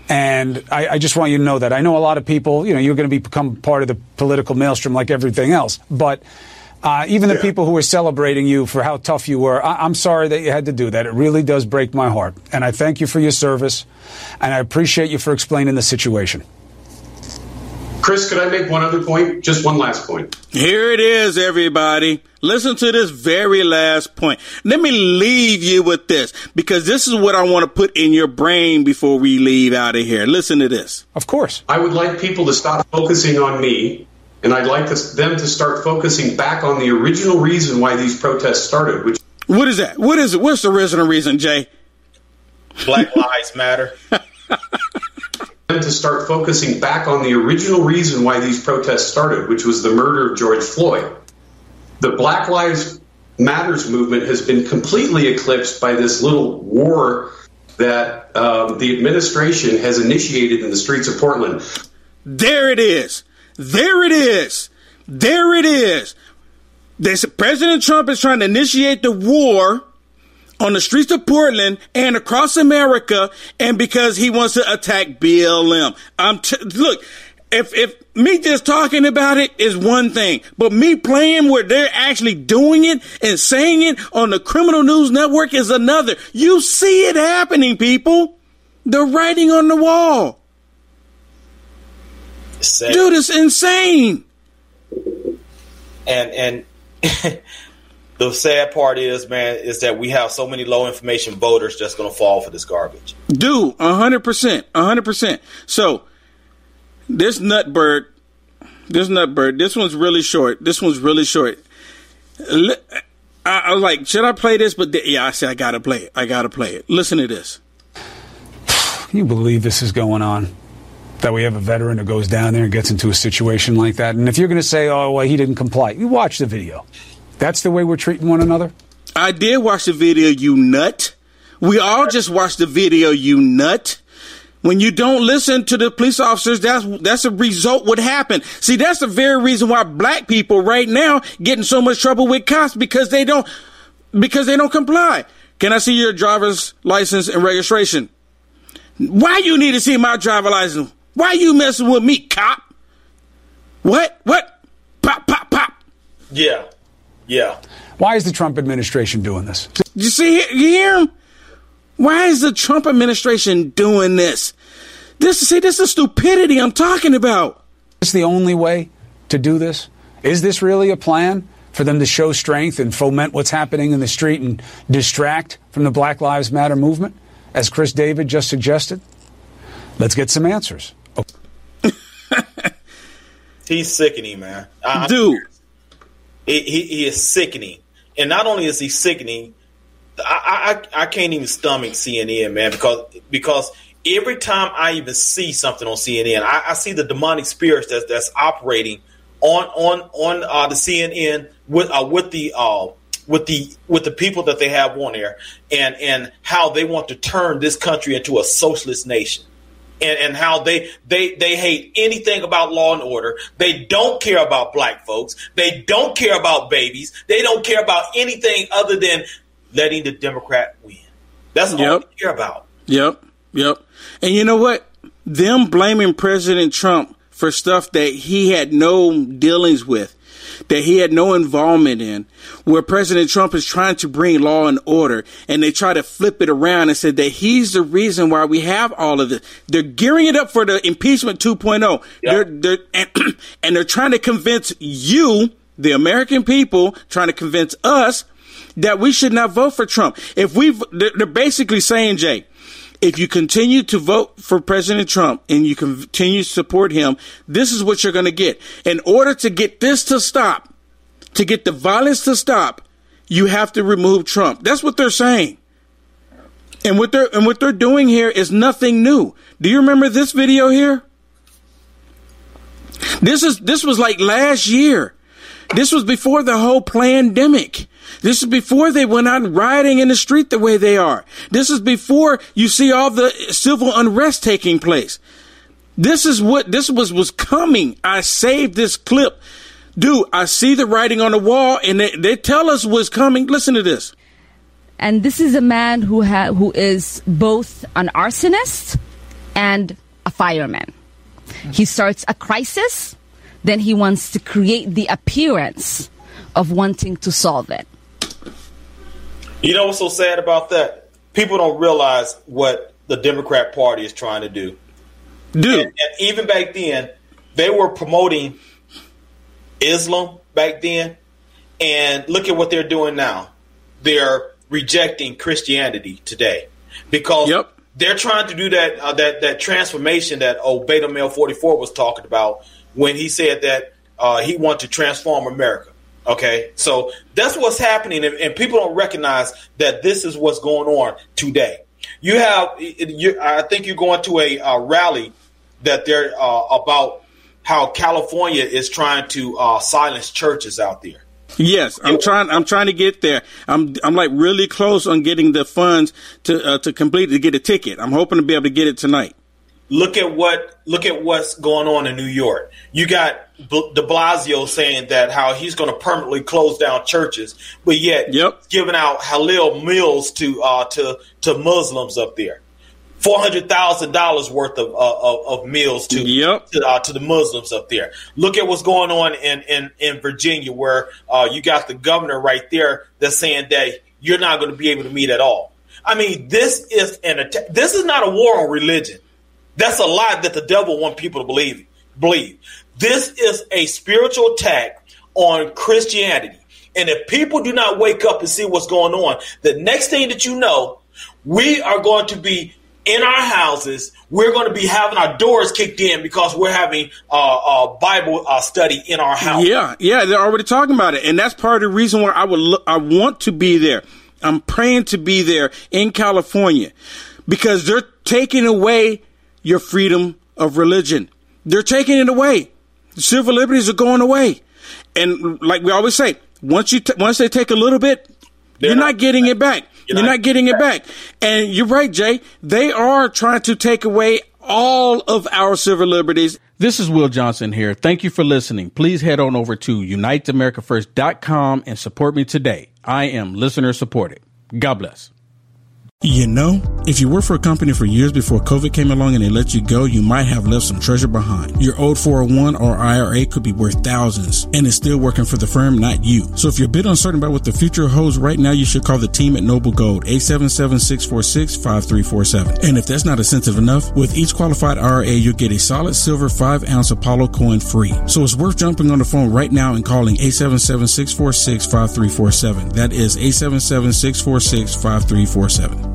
J: And I, I just want you to know that. I know a lot of people, you know, you're going to become part of the political maelstrom like everything else. But uh, even the people who are celebrating you for how tough you were, I, I'm sorry that you had to do that. It really does break my heart. And I thank you for your service. And I appreciate you for explaining the situation.
K: Chris, could I make one other point? Just one last point.
D: Here it is, everybody. Listen to this very last point. Let me leave you with this because this is what I want to put in your brain before we leave out of here. Listen to this.
J: Of course.
K: I would like people to stop focusing on me, and I'd like to, them to start focusing back on the original reason why these protests started, which
D: What is that? What is it? What's the original reason, Jay?
E: Black Lives Matter.
K: to start focusing back on the original reason why these protests started, which was the murder of George Floyd. The Black Lives Matters movement has been completely eclipsed by this little war that um, the administration has initiated in the streets of Portland.
D: There it is. There it is. There it is. This, President Trump is trying to initiate the war on the streets of Portland and across America, and because he wants to attack BLM. I'm t- look. If if me just talking about it is one thing, but me playing where they're actually doing it and saying it on the Criminal News Network is another. You see it happening, people. The writing on the wall. Dude, it's insane.
E: and and the sad part is, man, is that we have so many low information voters just going to fall for this garbage.
D: Dude, a hundred percent, a hundred percent. So this nutbird, this nutbird, this one's really short. This one's really short. I, I was like, should I play this? But th- yeah, I said I gotta play it. I gotta play it. Listen to this.
J: Can you believe this is going on? That we have a veteran who goes down there and gets into a situation like that. And if you're going to say, oh, well, he didn't comply, you watch the video. That's the way we're treating one another?
D: I did watch the video, you nut. We all just watched the video, you nut. When you don't listen to the police officers, that's that's a result what happened. See, that's the very reason why black people right now get in so much trouble with cops because they don't because they don't comply. Can I see your driver's license and registration? Why you need to see my driver license? Why you messing with me, cop? What? What? Pop, pop, pop.
E: Yeah, yeah.
J: Why is the Trump administration doing this?
D: You see, you hear him? Why is the Trump administration doing this? This, see, this is stupidity I'm talking about.
J: Is the only way to do this? Is this really a plan for them to show strength and foment what's happening in the street and distract from the Black Lives Matter movement, as Chris David just suggested? Let's get some answers.
E: He's sickening, man. I,
D: Dude.
E: He, he, he is sickening. And not only is he sickening, I, I, I can't even stomach CNN, man, because because every time I even see something on CNN, I, I see the demonic spirits that's that's operating on on on uh, the CNN with uh, with the uh, with the with the people that they have on there, and and how they want to turn this country into a socialist nation. And, and how they they they hate anything about law and order. They don't care about black folks. They don't care about babies. They don't care about anything other than letting the Democrat win. That's all
D: Yep.
E: they care about.
D: Yep, yep. And you know what? Them blaming President Trump for stuff that he had no dealings with, that he had no involvement in, where President Trump is trying to bring law and order, and they try to flip it around and say that he's the reason why we have all of this. They're gearing it up for the impeachment 2.0. They're, they're, and, and they're trying to convince you, the American people, trying to convince us that we should not vote for Trump. If we, they're they're basically saying, Jay, if you continue to vote for President Trump and you continue to support him, this is what you're going to get. In order to get this to stop, to get the violence to stop, you have to remove Trump. That's what they're saying. And what they're and what they're doing here is nothing new. Do you remember this video here? This is this was like last year. This was before the whole pandemic. This is before they went out rioting in the street the way they are. This is before you see all the civil unrest taking place. This is what this was was coming. I saved this clip. Dude, I see the writing on the wall and they, they tell us what's coming. Listen to this.
L: And this is a man who ha- who is both an arsonist and a fireman. He starts a crisis, then he wants to create the appearance of wanting to solve it.
E: You know what's so sad about that? People don't realize what the Democrat Party is trying to do.
D: Dude.
E: And, and even back then, they were promoting Islam back then. And look at what they're doing now. They're rejecting Christianity today because they're trying to do that uh, that that transformation that old Beta Male 44 was talking about when he said that uh, he wanted to transform America. Okay, so that's what's happening, and, and people don't recognize that this is what's going on today. You have, you, I think you're going to a uh, rally that they're uh, about how California is trying to uh, silence churches out there.
D: Yes, I'm trying. I'm trying to get there. I'm I'm like really close on getting the funds to uh, to complete to get a ticket. I'm hoping to be able to get it tonight.
E: Look at what look at what's going on in New York. You got B- De Blasio saying that how he's going to permanently close down churches, but yet giving out halal meals to uh, to to Muslims up there. Four hundred thousand dollars worth of, uh, of of meals to to, uh, to the Muslims up there. Look at what's going on in in, in Virginia, where uh, you got the governor right there that's saying that you're not going to be able to meet at all. I mean, this is an attack. This is not a war on religion. That's a lie that the devil want people to believe. Believe this is a spiritual attack on Christianity. And if people do not wake up and see what's going on, the next thing that you know, we are going to be in our houses. We're going to be having our doors kicked in because we're having a Bible uh, study in our house.
D: Yeah, yeah, they're already talking about it, and that's part of the reason why I would look, I want to be there. I'm praying to be there in California because they're taking away your freedom of religion. They're taking it away. Civil liberties are going away, and like we always say, once you t- once they take a little bit, you're not getting it back. You're not getting it back. And you're right, Jay. They are trying to take away all of our civil liberties.
A: This is Will Johnson here. Thank you for listening. Please head on over to uniteamericafirst.com and support me today. I am listener supported. God bless.
D: You know, if you worked for a company for years before COVID came along and they let you go, you might have left some treasure behind. Your old 401 or IRA could be worth thousands and it's still working for the firm, not you. So if you're a bit uncertain about what the future holds right now, you should call the team at Noble Gold, 877-646-5347. And if that's not incentive enough, with each qualified IRA, you'll get a solid silver 5 ounce Apollo coin free. So it's worth jumping on the phone right now and calling 877-646-5347. That is 877-646-5347.